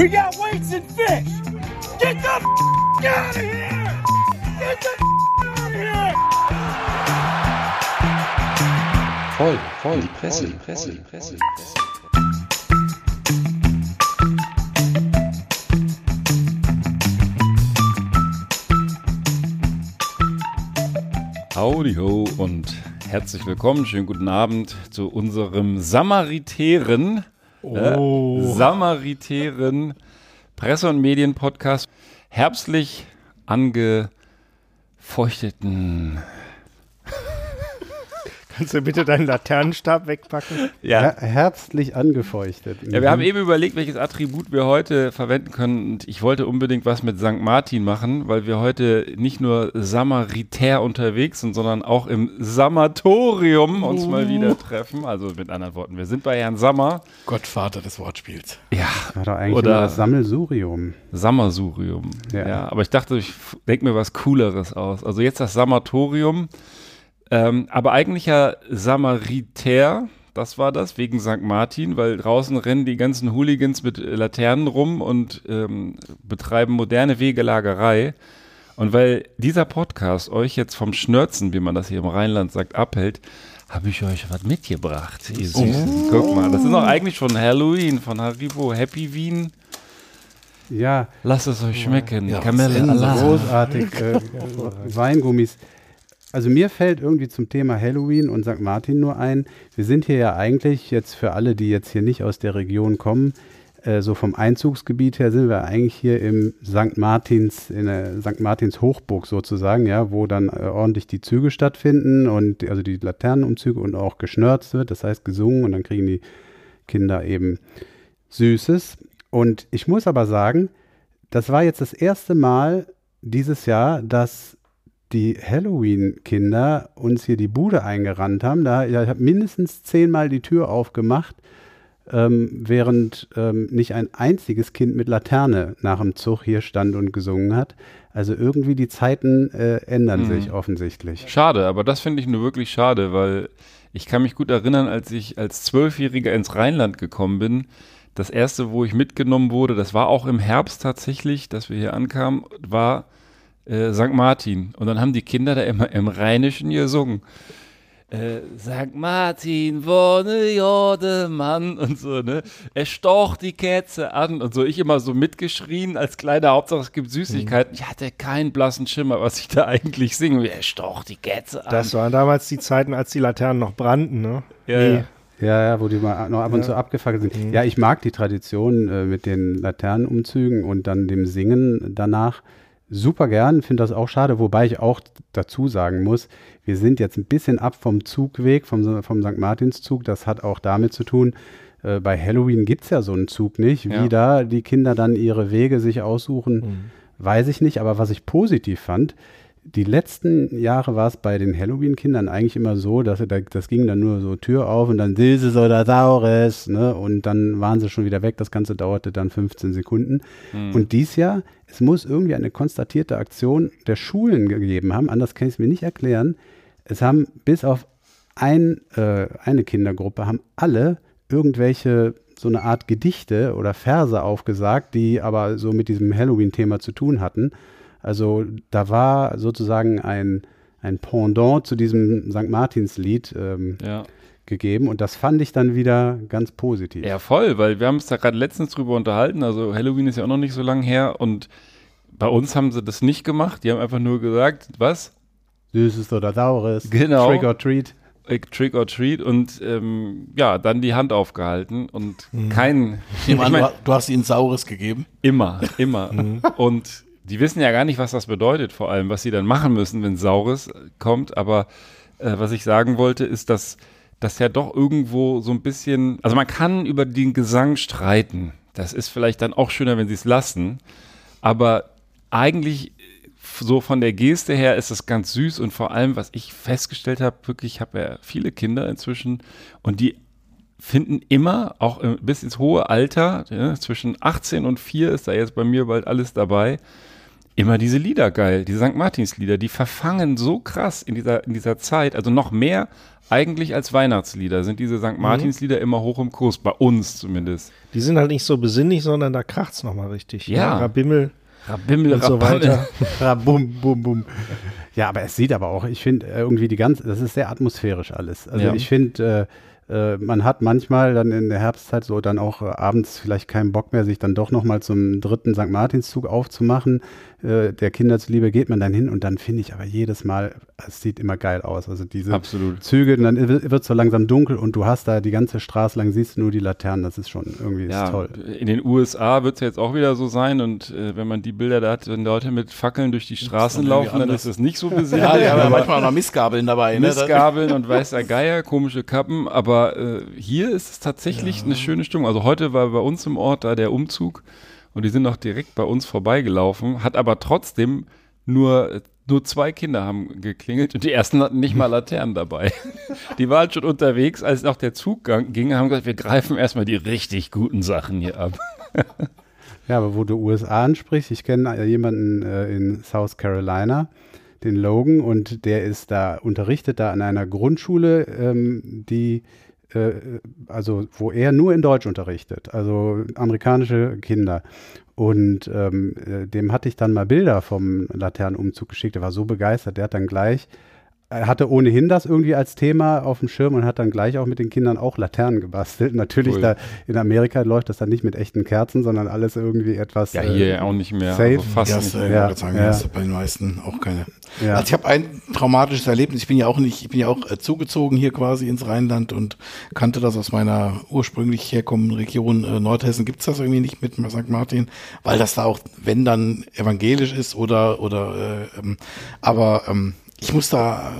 We got weights and fish. Get the f- out of here! Get the f- out of here! Voll, voll, die Presse, die Presse, die Presse. Howdy ho und herzlich willkommen, schönen guten Abend zu unserem Samaritären, äh, Samaritären Presse- und Medienpodcast. Herbstlich angefeuchteten. Kannst du bitte deinen Laternenstab wegpacken? Ja, Her herbstlich angefeuchtet. Ja, wir haben eben überlegt, welches Attribut wir heute verwenden können. Und ich wollte unbedingt was mit St. Martin machen, weil wir heute nicht nur samaritär unterwegs sind, sondern auch im Samatorium uns mal wieder treffen. Also mit anderen Worten, wir sind bei Herrn Sammer. Gottvater des Wortspiels. Ja, War doch eigentlich Oder- immer das Sammelsurium. Sammersurium. Ja. Ja. aber ich dachte, ich denke mir was Cooleres aus. Also jetzt das Samatorium, ähm, aber eigentlich ja Samaritär, das war das, wegen St. Martin, weil draußen rennen die ganzen Hooligans mit Laternen rum und ähm, betreiben moderne Wegelagerei. Und weil dieser Podcast euch jetzt vom Schnörzen, wie man das hier im Rheinland sagt, abhält, habe ich euch was mitgebracht, ihr Süßen. Guck mal, das ist doch eigentlich schon Halloween von Haribo Happy Wien. Ja, Lasst es euch schmecken. Ja, Kamelle großartig. äh, Weingummis. Also mir fällt irgendwie zum Thema Halloween und St. Martin nur ein. Wir sind hier ja eigentlich jetzt für alle, die jetzt hier nicht aus der Region kommen, äh, so vom Einzugsgebiet her sind wir eigentlich hier im St. Martins, in der St. Martins Hochburg sozusagen, ja, wo dann äh, ordentlich die Züge stattfinden und also die Laternenumzüge und auch geschnörzt wird, das heißt gesungen und dann kriegen die Kinder eben Süßes. Und ich muss aber sagen, das war jetzt das erste Mal dieses Jahr, dass die Halloween-Kinder uns hier die Bude eingerannt haben. Da ich habe mindestens zehnmal die Tür aufgemacht, ähm, während ähm, nicht ein einziges Kind mit Laterne nach dem Zug hier stand und gesungen hat. Also irgendwie die Zeiten äh, ändern Mhm. sich offensichtlich. Schade, aber das finde ich nur wirklich schade, weil ich kann mich gut erinnern, als ich als Zwölfjähriger ins Rheinland gekommen bin. Das erste, wo ich mitgenommen wurde, das war auch im Herbst tatsächlich, dass wir hier ankamen, war äh, St. Martin. Und dann haben die Kinder da immer im Rheinischen gesungen. Äh, St. Martin, wohne Jodemann und so, ne? Er stoch die Kätze an und so. Ich immer so mitgeschrien als kleiner Hauptsache, es gibt Süßigkeiten. Ich hatte keinen blassen Schimmer, was ich da eigentlich singe. Er stoch die Kätze an. Das waren damals die Zeiten, als die Laternen noch brannten, ne? Ja, Nee. ja. Ja, ja, wo die mal noch ab und zu abgefackelt sind. Ja, ich mag die Tradition äh, mit den Laternenumzügen und dann dem Singen danach super gern, finde das auch schade, wobei ich auch dazu sagen muss, wir sind jetzt ein bisschen ab vom Zugweg, vom, vom St. Martinszug. Das hat auch damit zu tun, äh, bei Halloween gibt es ja so einen Zug nicht. Wie Ja. da die Kinder dann ihre Wege sich aussuchen, weiß ich nicht. Aber was ich positiv fand, die letzten Jahre war es bei den Halloween-Kindern eigentlich immer so, dass das ging dann nur so Tür auf und dann Silses oder Saures, ne? Und dann waren sie schon wieder weg. Das Ganze dauerte dann 15 Sekunden. Und dies Jahr, es muss irgendwie eine konstatierte Aktion der Schulen gegeben haben, anders kann ich es mir nicht erklären. Es haben bis auf ein, äh, eine Kindergruppe, haben alle irgendwelche so eine Art Gedichte oder Verse aufgesagt, die aber so mit diesem Halloween-Thema zu tun hatten. Also da war sozusagen ein, ein Pendant zu diesem St. Martins-Lied ähm, ja. Gegeben und das fand ich dann wieder ganz positiv. Ja, voll, weil wir haben uns da gerade letztens drüber unterhalten. Also Halloween ist ja auch noch nicht so lange her und bei uns haben sie das nicht gemacht. Die haben einfach nur gesagt, was? Süßes oder Saures, Genau. Trick or Treat. Trick or Treat und ähm, ja, dann die Hand aufgehalten und kein. Ich mein, du, du hast ihnen Saures gegeben. immer, immer. und die wissen ja gar nicht, was das bedeutet, vor allem, was sie dann machen müssen, wenn Saures kommt. Aber äh, was ich sagen wollte, ist, dass das ja doch irgendwo so ein bisschen, also man kann über den Gesang streiten. Das ist vielleicht dann auch schöner, wenn sie es lassen. Aber eigentlich so von der Geste her ist es ganz süß und vor allem, was ich festgestellt habe, wirklich, ich habe ja viele Kinder inzwischen und die finden immer, auch bis ins hohe Alter, ja, zwischen 18 und 4 ist da jetzt bei mir bald alles dabei, immer diese Lieder geil, diese St. Martins-Lieder, die verfangen so krass in dieser, in dieser Zeit, also noch mehr eigentlich als Weihnachtslieder sind diese St. Martins-Lieder immer hoch im Kurs, bei uns zumindest. Die sind halt nicht so besinnlich, sondern da kracht's nochmal richtig. Ja. Rabimmel Rabimmel, und so weiter. Rabum, bum, bum. Ja, aber es sieht aber auch, ich finde äh, irgendwie die ganze, das ist sehr atmosphärisch alles. Also Ja. ich finde, äh, äh, man hat manchmal dann in der Herbstzeit so dann auch äh, abends vielleicht keinen Bock mehr, sich dann doch nochmal zum dritten St. Martinszug aufzumachen. Äh, der Kinder zuliebe geht man dann hin und dann finde ich aber jedes Mal, es sieht immer geil aus. Also diese Absolut. Züge, und dann wird es so langsam dunkel und du hast da die ganze Straße lang, siehst du nur die Laternen, das ist schon irgendwie ist Ja, toll. in den USA wird es jetzt auch wieder so sein und äh, wenn man die Bilder da hat, wenn Leute mit Fackeln durch die Straßen dann laufen, dann ist es nicht so besinnlich. Ja, ja, aber aber manchmal auch noch Missgabeln dabei. Ne? Missgabeln und weißer Geier, komische Kappen, aber äh, hier ist es tatsächlich eine schöne Stimmung. Also heute war bei uns im Ort da der Umzug und die sind noch direkt bei uns vorbeigelaufen, hat aber trotzdem nur, nur zwei Kinder haben geklingelt und die ersten hatten nicht mal Laternen dabei. Die waren schon unterwegs, als noch der Zug ging, haben gesagt, wir greifen erstmal die richtig guten Sachen hier ab. Ja, aber wo du USA ansprichst, ich kenne äh, jemanden äh, in South Carolina, den Logan, und der ist da, unterrichtet da an einer Grundschule, ähm, die, also wo er nur in Deutsch unterrichtet, also amerikanische Kinder. Und ähm, äh, dem hatte ich dann mal Bilder vom Laternenumzug geschickt, der war so begeistert, der hat dann gleich er hatte ohnehin das irgendwie als Thema auf dem Schirm und hat dann gleich auch mit den Kindern auch Laternen gebastelt. Natürlich, Cool. da in Amerika läuft das dann nicht mit echten Kerzen, sondern alles irgendwie etwas. Ja, äh, hier auch nicht mehr. safe. Also fast nicht mehr. äh, Ja, sagen, ja. das bei den meisten auch keine. Ja. Also ich habe ein traumatisches Erlebnis. Ich bin ja auch nicht, ich bin ja auch äh, zugezogen hier quasi ins Rheinland und kannte das aus meiner ursprünglich herkommenden Region äh, Nordhessen. Gibt's das irgendwie nicht mit St. Martin, weil das da auch, wenn dann evangelisch ist oder oder äh, ähm, aber ähm, ich muss da,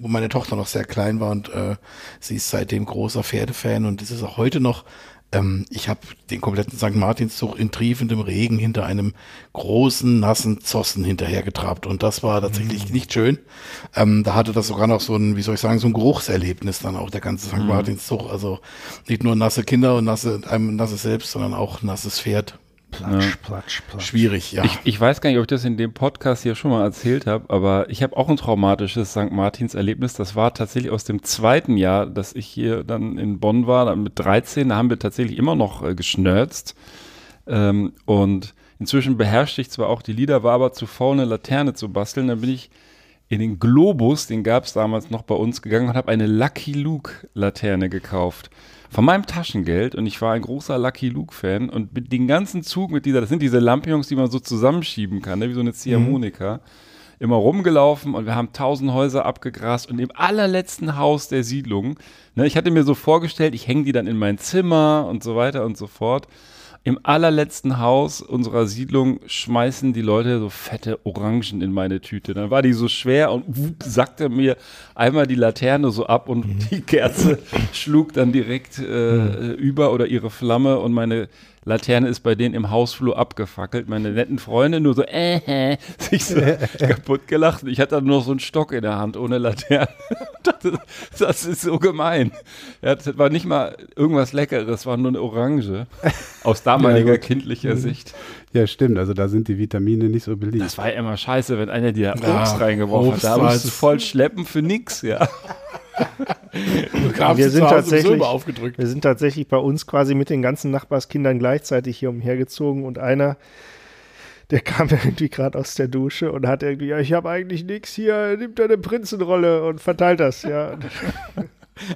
wo meine Tochter noch sehr klein war und äh, sie ist seitdem großer Pferdefan und das ist auch heute noch. Ähm, ich habe den kompletten St. Martinszug in triefendem Regen hinter einem großen, nassen Zossen hinterhergetrabt und das war tatsächlich nicht schön. Ähm, da hatte das sogar noch so ein, wie soll ich sagen, so ein Geruchserlebnis dann auch, der ganze St. Martinszug. Also nicht nur nasse Kinder und nasse, einem nasses Selbst, sondern auch nasses Pferd. Platsch, platsch, platsch. Schwierig, ja. Ich, ich weiß gar nicht, ob ich das in dem Podcast hier schon mal erzählt habe, aber ich habe auch ein traumatisches St. Martins Erlebnis. Das war tatsächlich aus dem zweiten Jahr, dass ich hier dann in Bonn war, mit 13, da haben wir tatsächlich immer noch äh, geschnörzt. Ähm, und inzwischen beherrschte ich zwar auch die Lieder, war aber zu faul, eine Laterne zu basteln. Dann bin ich in den Globus, den gab es damals noch bei uns, gegangen und habe eine Lucky Luke Laterne gekauft. Von meinem Taschengeld und ich war ein großer Lucky Luke-Fan und mit den ganzen Zug mit dieser, das sind diese Lampions, die man so zusammenschieben kann, ne, wie so eine Ziehharmonika, immer rumgelaufen und wir haben tausend Häuser abgegrast und im allerletzten Haus der Siedlung, ne, ich hatte mir so vorgestellt, ich hänge die dann in mein Zimmer und so weiter und so fort. Im allerletzten Haus unserer Siedlung schmeißen die Leute so fette Orangen in meine Tüte. Dann war die so schwer und wupp, sackte mir einmal die Laterne so ab und die Kerze schlug dann direkt äh, über oder ihre Flamme und meine Laterne ist bei denen im Hausflur abgefackelt. Meine netten Freunde nur so äh, äh sich so kaputt gelacht. Ich hatte nur so einen Stock in der Hand ohne Laterne. dachte, das ist so gemein. Ja, das war nicht mal irgendwas Leckeres, war nur eine Orange. Aus damaliger gut. kindlicher Sicht. Ja, stimmt. Also da sind die Vitamine nicht so beliebt. Das war ja immer scheiße, wenn einer dir Ja, Obst reingeworfen Obst hat. Da musst du jetzt- voll schleppen für nix, ja. Wir sind tatsächlich-. Wir sind tatsächlich bei uns quasi mit den ganzen Nachbarskindern gleichzeitig hier umhergezogen und einer, der kam irgendwie gerade aus der Dusche und hat irgendwie, ja, ich habe eigentlich nichts hier, nimmt eine Prinzenrolle und verteilt das, ja.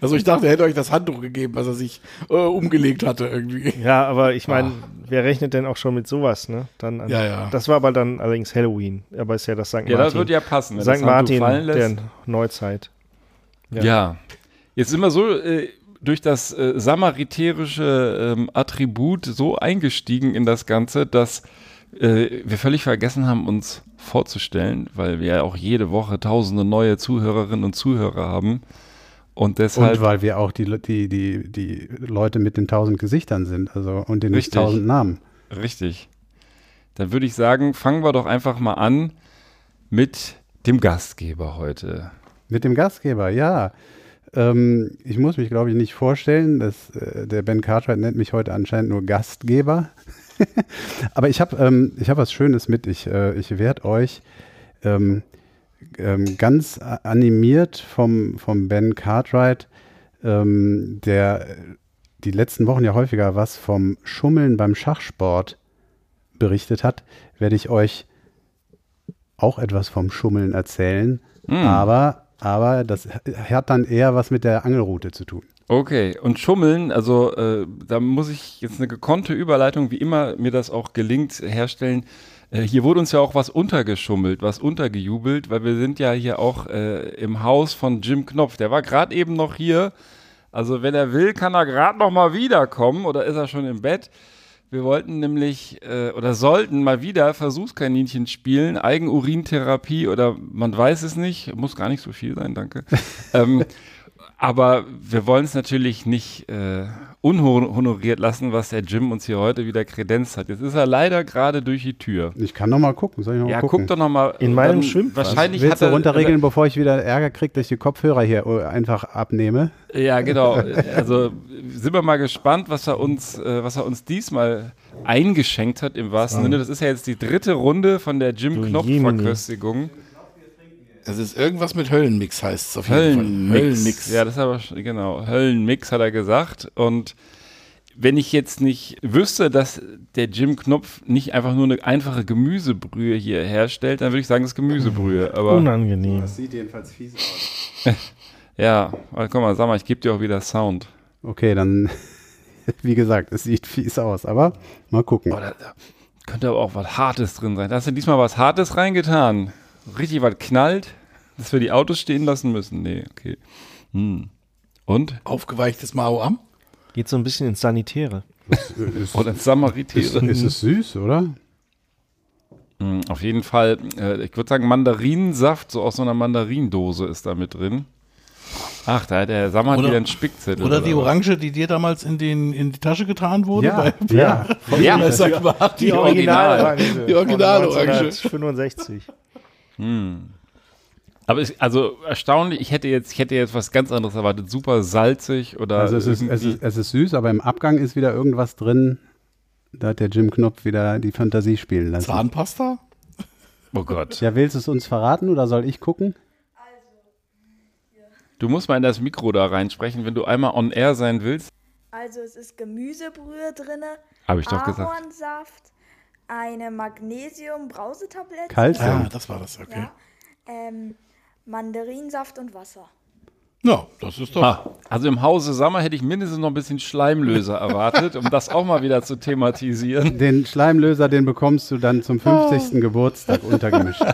Also ich dachte, er hätte euch das Handtuch gegeben, was er sich äh, umgelegt hatte irgendwie. Ja, aber ich meine, wer rechnet denn auch schon mit sowas, ne? Dann an, Ja, ja. Das war aber dann allerdings Halloween, aber ist ja das St. Ja, Martin. das wird ja passen. St. Martin der Neuzeit. Ja. Jetzt sind wir so äh, durch das äh, samaritärische ähm, Attribut so eingestiegen in das Ganze, dass äh, wir völlig vergessen haben, uns vorzustellen, weil wir ja auch jede Woche tausende neue Zuhörerinnen und Zuhörer haben. Und deshalb. und weil wir auch die, die, die, die Leute mit den tausend Gesichtern sind, also und den Richtig. tausend Namen. Richtig. Dann würde ich sagen, fangen wir doch einfach mal an mit dem Gastgeber heute. Mit dem Gastgeber, ja. Ähm, ich muss mich, glaube ich, nicht vorstellen. dass äh, der Ben Cartwright nennt mich heute anscheinend nur Gastgeber. Aber ich habe ähm, ich hab was Schönes mit. Ich, äh, ich werde euch ähm, ähm, ganz animiert vom, vom Ben Cartwright, ähm, der die letzten Wochen ja häufiger was vom Schummeln beim Schachsport berichtet hat, werde ich euch auch etwas vom Schummeln erzählen. Aber, aber das hat dann eher was mit der Angelroute zu tun. Okay, und Schummeln, also äh, da muss ich jetzt eine gekonnte Überleitung, wie immer mir das auch gelingt, herstellen. Äh, hier wurde uns ja auch was untergeschummelt, was untergejubelt, weil wir sind ja hier auch äh, im Haus von Jim Knopf. Der war gerade eben noch hier. Also wenn er will, kann er gerade noch mal wiederkommen oder ist er schon im Bett. Wir wollten nämlich äh, oder sollten mal wieder Versuchskaninchen spielen, Eigenurintherapie oder man weiß es nicht, muss gar nicht so viel sein, danke. ähm, aber wir wollen es natürlich nicht äh, unhonoriert lassen, was der Jim uns hier heute wieder kredenzt hat. Jetzt ist er leider gerade durch die Tür. Ich kann noch mal gucken. Soll ich noch mal Ja, gucken? guck doch noch mal. In meinem dann Schwimmpass. Wahrscheinlich Willst hat du er, runterregeln, bevor ich wieder Ärger kriege, dass ich die Kopfhörer hier äh, einfach abnehme? Ja, genau. Also sind wir mal gespannt, was er uns, äh, was er uns diesmal eingeschenkt hat im wahrsten Sinne. Das ist ja jetzt die dritte Runde von der Jim Du Knopf Jemini. Verköstigung. Es ist irgendwas mit Höllenmix, heißt es auf jeden Fall. Höllenmix. Höllenmix. Ja, das ist aber schon- genau. Höllenmix hat er gesagt. Und wenn ich jetzt nicht wüsste, dass der Jim Knopf nicht einfach nur eine einfache Gemüsebrühe hier herstellt, dann würde ich sagen, das ist Gemüsebrühe. Aber Unangenehm. sieht jedenfalls fies aus. ja, aber guck mal, sag mal, ich gebe dir auch wieder Sound. Okay, dann, wie gesagt, es sieht fies aus, aber mal gucken. Oh, da, da könnte aber auch was Hartes drin sein. Da hast du diesmal was Hartes reingetan. Richtig was knallt, dass wir die Autos stehen lassen müssen. Nee, okay. Hm. Und? Aufgeweichtes Mao am. Geht so ein bisschen ins Sanitäre. Ist, Und ein Samaritäre. ist es süß, oder? Mm, Auf jeden Fall, äh, ich würde sagen, Mandarinensaft, so aus so einer Mandarindose ist da mit drin. Ach, da hat der Sammer Oder- wieder einen Spickzettel. Oder die was? Orange, die dir damals in, den, in die Tasche getan wurde. ja. Bei, Ja, bei St. Martin. Die Original. Die Originalorange. 65. aber es, also erstaunlich, ich hätte jetzt, ich hätte jetzt was ganz anderes erwartet. Super salzig oder Also es ist, es, ist, es ist süß, aber im Abgang ist wieder irgendwas drin. Da hat der Jim Knopf wieder die Fantasie spielen lassen. Zahnpasta? oh Gott. Ja, willst du es uns verraten oder soll ich gucken? Du musst mal in das Mikro da reinsprechen, wenn du einmal on air sein willst. Also es ist Gemüsebrühe drin, Habe ich doch gesagt. Ahornsaft, eine Magnesium-Brausetablette. Calcium. Ja, das war das, okay. Ja, ähm, Mandarinsaft und Wasser. Ja, das ist doch. Ah, also im Hause Sammer hätte ich mindestens noch ein bisschen Schleimlöser erwartet, um das auch mal wieder zu thematisieren. Den Schleimlöser, den bekommst du dann zum 50. Geburtstag untergemischt.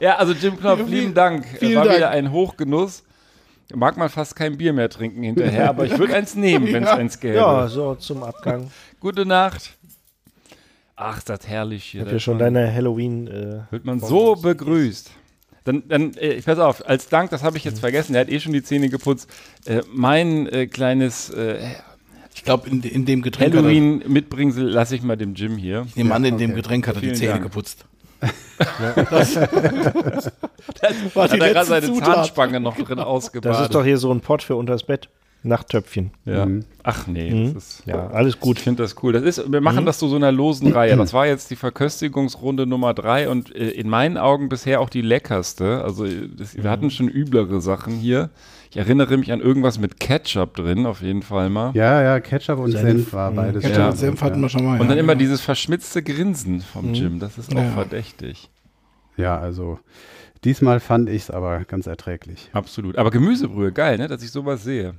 Ja, also Jim Knopf, lieben Dank. vielen War Dank. wieder ein Hochgenuss. Mag man fast kein Bier mehr trinken hinterher, aber ich würde eins nehmen, wenn es eins gäbe. Ja, so zum Abgang. Gute Nacht. Ach, das herrlich hier. Habt ihr schon deine Halloween. Äh, Wird man so begrüßt. Dann, dann äh, pass auf, als Dank, das habe ich jetzt vergessen, der hat eh schon die Zähne geputzt. Äh, mein äh, kleines äh, Ich glaube, in, in dem Getränk. Hat er, Halloween-Mitbringsel lasse ich mal dem Jim hier. ich nehme an, in dem Getränk hat er die Zähne Dank. geputzt. War die hat er gerade seine Zutat. Zahnspange noch drin ausgebadet. das ist doch hier so ein Pott für unters Bett. Nachttöpfchen. Ja. Ach nee, das ist. Ja, alles gut. Ich finde das cool. Das ist, wir machen das zu so einer losen Reihe. Das war jetzt die Verköstigungsrunde Nummer drei und äh, in meinen Augen bisher auch die leckerste. Also das, wir hatten schon üblere Sachen hier. Ich erinnere mich an irgendwas mit Ketchup drin, auf jeden Fall mal. Ja, ja, Ketchup und Senf war beides. Ketchup Ja. und Senf hatten wir schon mal. Und dann ja. immer dieses verschmitzte Grinsen vom Jim. Das ist auch Ja. verdächtig. Ja, also diesmal fand ich es aber ganz erträglich. Absolut. Aber Gemüsebrühe, geil, ne? Dass ich sowas sehe.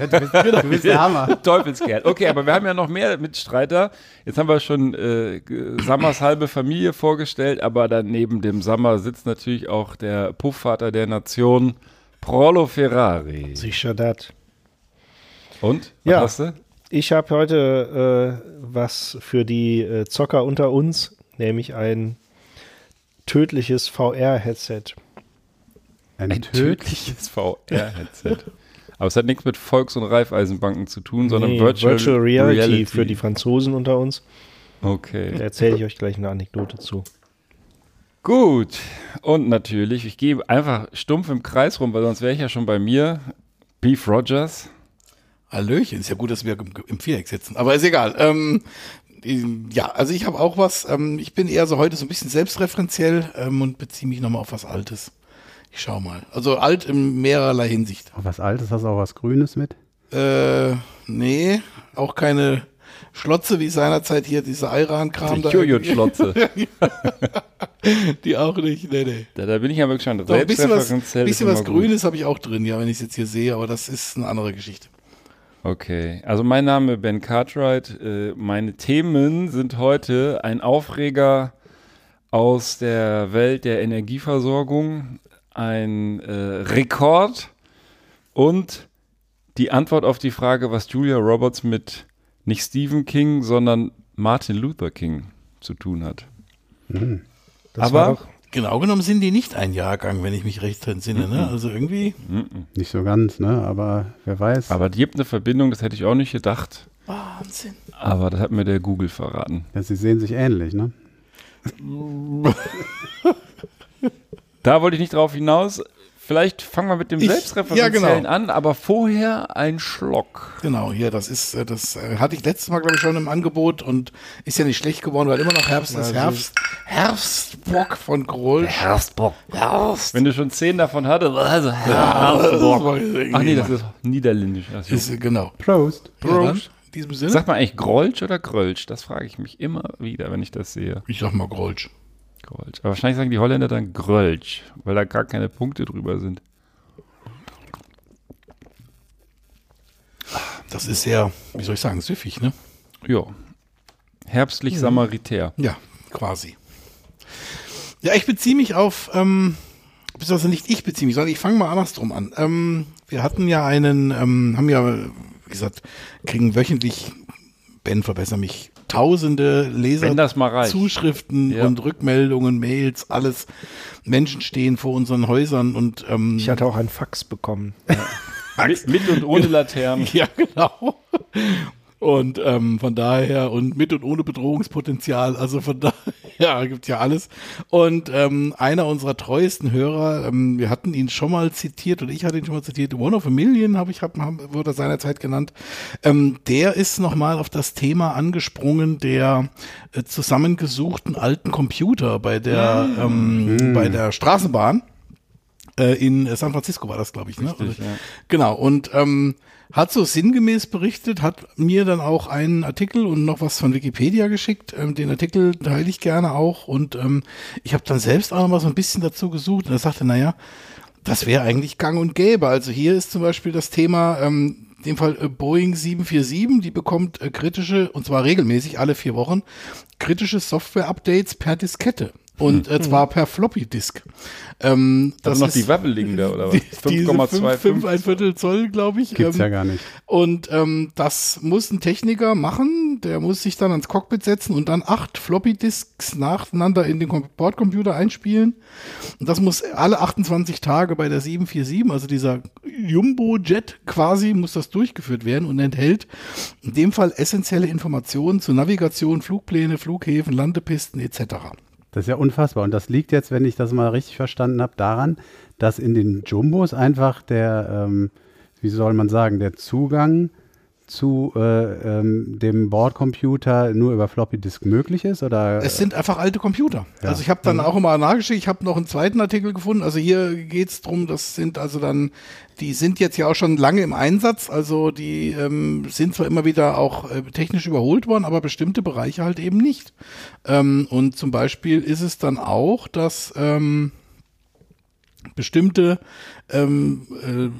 Ja, du, bist, du bist der Hammer. Teufelskerl. Okay, aber wir haben ja noch mehr Mitstreiter. Jetzt haben wir schon äh, Sammers halbe Familie vorgestellt, aber dann neben dem Sammer sitzt natürlich auch der Puffvater der Nation, Prolo Ferrari. Sicher das. Und? Was Ja. hast du? Ich habe heute äh, was für die äh, Zocker unter uns, nämlich ein tödliches VR-Headset. Ein, Ein Töd tödliches VR-Headset. Aber es hat nichts mit Volks- und Raiffeisenbanken zu tun, sondern Nee, Virtual, Reality, Reality für die Franzosen unter uns. Da Okay. erzähle ich euch gleich eine Anekdote zu. Gut. Und natürlich, ich gehe einfach stumpf im Kreis rum, weil sonst wäre ich ja schon bei mir. Beef Rogers. Hallöchen, ist ja gut, dass wir im, im Viereck sitzen. Aber ist egal. Ähm, Ja, also ich habe auch was. Ähm, ich bin eher so heute so ein bisschen selbstreferenziell ähm, und beziehe mich nochmal auf was Altes. Ich schau mal. Also alt in mehrerlei Hinsicht. Auch was Altes, hast du auch was Grünes mit? Äh, nee, auch keine Schlotze wie seinerzeit hier diese Iran-Kram da. Jojo-Schlotze. Die auch nicht, nee, nee. da, da bin ich aber gespannt. Doch, ein bisschen was, ist bisschen was. Grünes habe ich auch drin, ja, wenn ich es jetzt hier sehe, aber das ist eine andere Geschichte. Okay, also mein Name Ben Cartwright. Äh, meine Themen sind heute ein Aufreger aus der Welt der Energieversorgung, ein äh, Rekord und die Antwort auf die Frage, was Julia Roberts mit nicht Stephen King, sondern Martin Luther King zu tun hat. Das Aber- Genau genommen sind die nicht ein Jahrgang, wenn ich mich recht entsinne, ne? Also irgendwie. Nicht so ganz, ne? Aber wer weiß. Aber die gibt eine Verbindung, das hätte ich auch nicht gedacht. Wahnsinn. Aber das hat mir der Google verraten. ja, sie sehen sich ähnlich, ne? Da wollte ich nicht drauf hinaus. Vielleicht fangen wir mit dem Ich- Selbstreferenziellen ja, genau. an, aber vorher ein Schlock. Genau, hier, das ist, äh, das äh, hatte ich letztes Mal, glaube ich, schon im Angebot und ist ja nicht schlecht geworden, weil immer noch Herbst ist. Herbst, Herbstbock von Grohl. Herbstbock. Herbst. Wenn du schon zehn davon hattest, also Das Herbstbock. Ach nee, das ist niederländisch. Ach so. ist, äh, genau. Prost. Ja, Prost. in diesem Sinne. Sagt man eigentlich Grolsch oder Grölsch? Das frage ich mich immer wieder, wenn ich das sehe. ich sag mal Grolsch. Grolsch. Aber wahrscheinlich sagen die Holländer dann Grölsch, weil da gar keine Punkte drüber sind. Das ist sehr, wie soll ich sagen, süffig, ne? Ja. Herbstlich samaritär. Ja, quasi. Ja, ich beziehe mich auf, ähm, beziehungsweise nicht ich beziehe mich, sondern ich fange mal andersrum an. Ähm, wir hatten ja einen, ähm, haben ja, wie gesagt, kriegen wöchentlich, Ben, verbessere mich, tausende Leser. Zuschriften Ja. und Rückmeldungen, Mails, alles. Menschen stehen vor unseren Häusern und ähm, ich hatte auch einen Fax bekommen. Mit, mit und ohne Laternen. Ja, genau. Und ähm, von daher und mit und ohne Bedrohungspotenzial, also von daher gibt ja alles. Und ähm, einer unserer treuesten Hörer, ähm, wir hatten ihn schon mal zitiert und ich hatte ihn schon mal zitiert, One of a Million habe ich, hab, wurde er seinerzeit genannt. Ähm, der ist nochmal auf das Thema angesprungen der äh, zusammengesuchten alten Computer bei der, ähm, bei der Straßenbahn. Äh, in San Francisco war das, glaube ich. Ne? Richtig, Oder- ja. Genau, und ähm, hat so sinngemäß berichtet, hat mir dann auch einen Artikel und noch was von Wikipedia geschickt. Ähm, den Artikel teile ich gerne auch und ähm, ich habe dann selbst auch noch mal so ein bisschen dazu gesucht und er sagte, naja, das wäre eigentlich gang und gäbe. Also hier ist zum Beispiel das Thema, ähm, in dem Fall äh, Boeing 747, die bekommt äh, kritische, und zwar regelmäßig alle vier Wochen, kritische Software-Updates per Diskette. Und äh, zwar per Floppy-Disk. Ähm, Das das noch ist die wabbeligen da, oder was? die, diese 5,25. 5, ein Viertel Zoll, glaube ich. Gibt's ähm, ja gar nicht. und ähm, das muss ein Techniker machen, der muss sich dann ans Cockpit setzen und dann acht Floppy-Disks nacheinander in den Bordcomputer einspielen. Und das muss alle 28 Tage bei der 747, also dieser Jumbo-Jet quasi, muss das durchgeführt werden und enthält in dem Fall essentielle Informationen zu Navigation, Flugpläne, Flughäfen, Landepisten etc. Das ist ja unfassbar. Und das liegt jetzt, wenn ich das mal richtig verstanden habe, daran, dass in den Jumbos einfach der, ähm, wie soll man sagen, der Zugang zu äh, ähm, dem Bordcomputer nur über Floppy Disk möglich ist? Oder Es sind einfach alte Computer. Ja. Also ich habe dann auch immer nachgeschickt, ich habe noch einen zweiten Artikel gefunden. Also hier geht's drum, das sind also dann, die sind jetzt ja auch schon lange im Einsatz. Also die ähm, sind zwar immer wieder auch äh, technisch überholt worden, aber bestimmte Bereiche halt eben nicht. Ähm, und zum Beispiel ist es dann auch, dass ähm, bestimmte ähm, äh,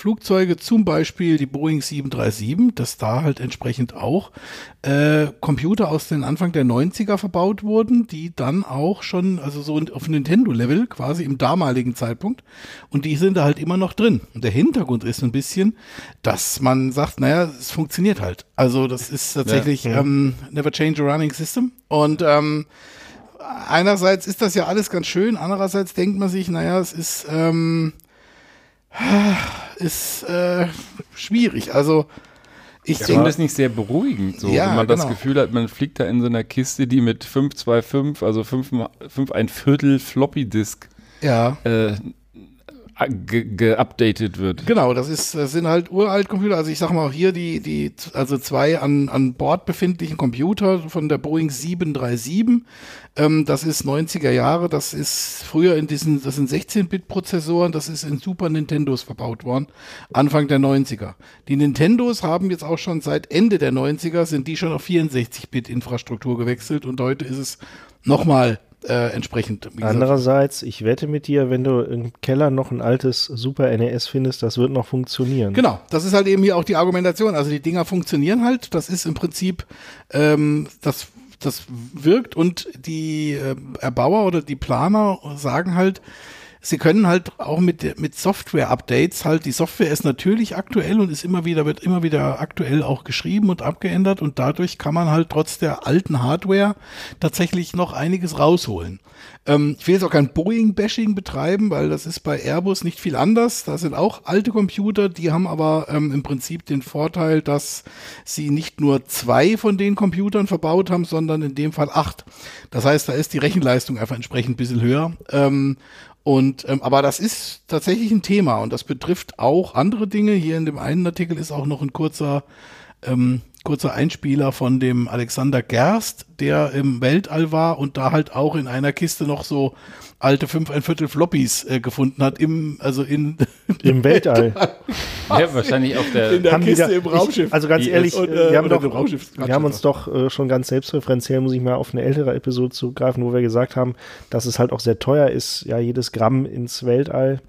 Flugzeuge, zum Beispiel die Boeing 737, dass da halt entsprechend auch äh, Computer aus den Anfang der 90er verbaut wurden, die dann auch schon, also so auf Nintendo-Level quasi im damaligen Zeitpunkt, und die sind da halt immer noch drin. Und der Hintergrund ist ein bisschen, dass man sagt, naja, es funktioniert halt. Also das ist tatsächlich Ähm, never change a running system. Und ähm, einerseits ist das ja alles ganz schön, andererseits denkt man sich, naja, es ist, ähm, ist äh, schwieig. Also ich finde denke, das nicht sehr beruhigend, so, Ja, wenn man das genau. Gefühl hat, man fliegt da in so einer Kiste, die mit 525, also 5, 5 ein Viertel Floppy Disk ja, äh, geupdatet wird. Genau, das ist, das sind halt uralt Computer. Also ich sag mal auch hier die, die, also zwei an, an Bord befindlichen Computer von der Boeing 737. Ähm, das ist 90er Jahre. Das ist früher in diesen, das sind 16-Bit-Prozessoren. Das ist in Super Nintendos verbaut worden. Anfang der 90er. Die Nintendos haben jetzt auch schon seit Ende der 90er sind die schon auf 64-Bit-Infrastruktur gewechselt und heute ist es nochmal äh, entsprechend. Andererseits, ich wette mit dir, wenn du im Keller noch ein altes Super NES findest, das wird noch funktionieren. Genau, das ist halt eben hier auch die Argumentation. Also die Dinger funktionieren halt. Das ist im Prinzip, ähm, das, das wirkt und die äh, Erbauer oder die Planer sagen halt, sie können halt auch mit, mit Software-Updates halt, die Software ist natürlich aktuell und ist immer wieder, wird immer wieder aktuell auch geschrieben und abgeändert und dadurch kann man halt trotz der alten Hardware tatsächlich noch einiges rausholen. Ähm, ich will jetzt auch kein Boeing-Bashing betreiben, weil das ist bei Airbus nicht viel anders. Da sind auch alte Computer, die haben aber ähm, im Prinzip den Vorteil, dass sie nicht nur zwei von den Computern verbaut haben, sondern in dem Fall acht. Das heißt, da ist die Rechenleistung einfach entsprechend ein bisschen höher. Ähm, und ähm, aber das ist tatsächlich ein Thema und das betrifft auch andere Dinge. Hier in dem einen Artikel ist auch noch ein kurzer ähm, kurzer Einspieler von dem Alexander Gerst, der im Weltall war und da halt auch in einer Kiste noch so alte fünf ein Viertel Floppies äh, gefunden hat im also in Im Weltall. Ja, wahrscheinlich auf der. in der Kiste da- im Raumschiff. Ich, also ganz Die ehrlich, und, äh, wir haben, doch, wir haben uns doch äh, schon ganz selbstreferenziell, muss ich mal auf eine ältere Episode zugreifen, wo wir gesagt haben, dass es halt auch sehr teuer ist, ja, jedes Gramm ins Weltall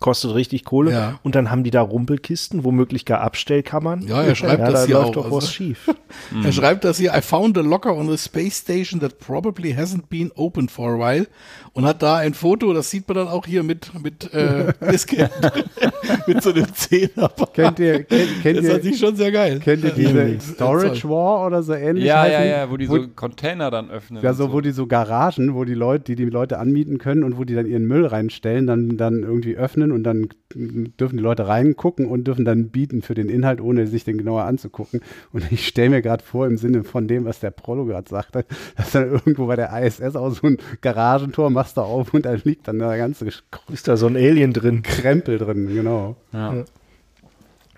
kostet richtig Kohle. Ja. Und dann haben die da Rumpelkisten, womöglich gar Abstellkammern. Ja, er schreibt ja, das da hier läuft auch, doch was also. schief. Er schreibt das hier, I found a locker on the space station that probably hasn't been open for a while und hat da ein Foto, das sieht man dann auch hier mit, mit, äh, mit so einem Zehner. Kennt ihr, kennt, kennt Das ihr, fand ich schon sehr geil. kennt ihr diese Storage War oder so ähnlich? ja, ja, ja, wo die so Container dann öffnen. Ja, und so, wo die so Garagen, wo die Leute, die die Leute anmieten können und wo die dann ihren Müll reinstellen, dann, dann irgendwie öffnen und dann dürfen die Leute reingucken und dürfen dann bieten für den Inhalt, ohne sich den genauer anzugucken. Und ich stelle mir gerade vor, im Sinne von dem, was der Prolo gerade sagte, dass dann irgendwo bei der ISS auch so ein Garagentor machst du auf und da liegt dann der ganze Ist da so ein Alien drin? Krempel drin, genau. Ja. Ja,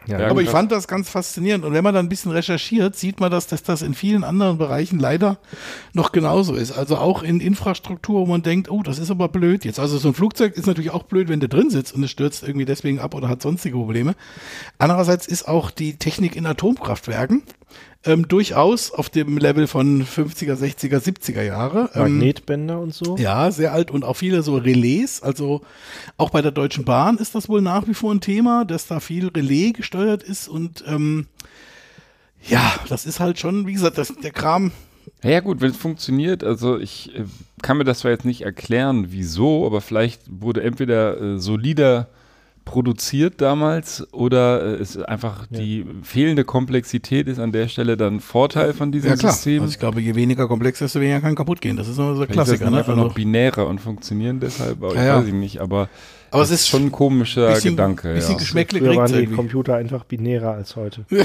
Ja, Aber ich fand das ganz faszinierend. Und wenn man dann ein bisschen recherchiert, sieht man, dass, dass das in vielen anderen Bereichen leider noch genauso ist. Also auch in Infrastruktur, wo man denkt, oh, das ist aber blöd jetzt. Also so ein Flugzeug ist natürlich auch blöd, wenn du drin sitzt und es stürzt irgendwie deswegen ab oder hat sonstige Probleme. Andererseits ist auch die Technik in Atomkraftwerken ähm, durchaus auf dem Level von 50er, 60er, 70er Jahre. Ähm, Magnetbänder und so. ja, sehr alt und auch viele so Relais. Also auch bei der Deutschen Bahn ist das wohl nach wie vor ein Thema, dass da viel Relais gesteuert ist und ähm, ja, das ist halt schon, wie gesagt, das, der Kram. Ja, ja, gut, wenn es funktioniert, also ich äh, kann mir das zwar jetzt nicht erklären, wieso, aber vielleicht wurde entweder äh, solider produziert damals oder äh, ist einfach die fehlende Komplexität ist an der Stelle dann Vorteil von diesem System. Also ich glaube, je weniger komplex, desto weniger kann kaputt gehen. Das ist immer so das Klassiker. Ne? einfach Also, noch binärer und funktionieren deshalb, aber Ja, ich ja. weiß ich nicht, aber, aber das es ist schon ein komischer bisschen, Gedanke. bisschen ja. Geschmäckle Früher waren die irgendwie. Computer einfach binärer als heute.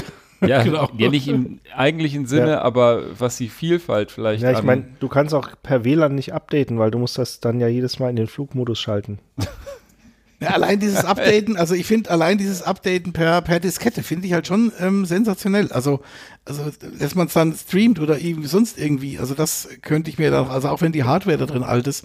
Ja, Genau. ja, nicht im eigentlichen Sinne, Ja. aber was die Vielfalt vielleicht Ja, ich meine, du kannst auch per WLAN nicht updaten, weil du musst das dann ja jedes Mal in den Flugmodus schalten. Ja, allein dieses Updaten, also ich finde allein dieses Updaten per, per Diskette finde ich halt schon ähm, sensationell. Also, also dass man es dann streamt oder irgendwie sonst irgendwie, also das könnte ich mir dann, also auch wenn die Hardware da drin alt ist,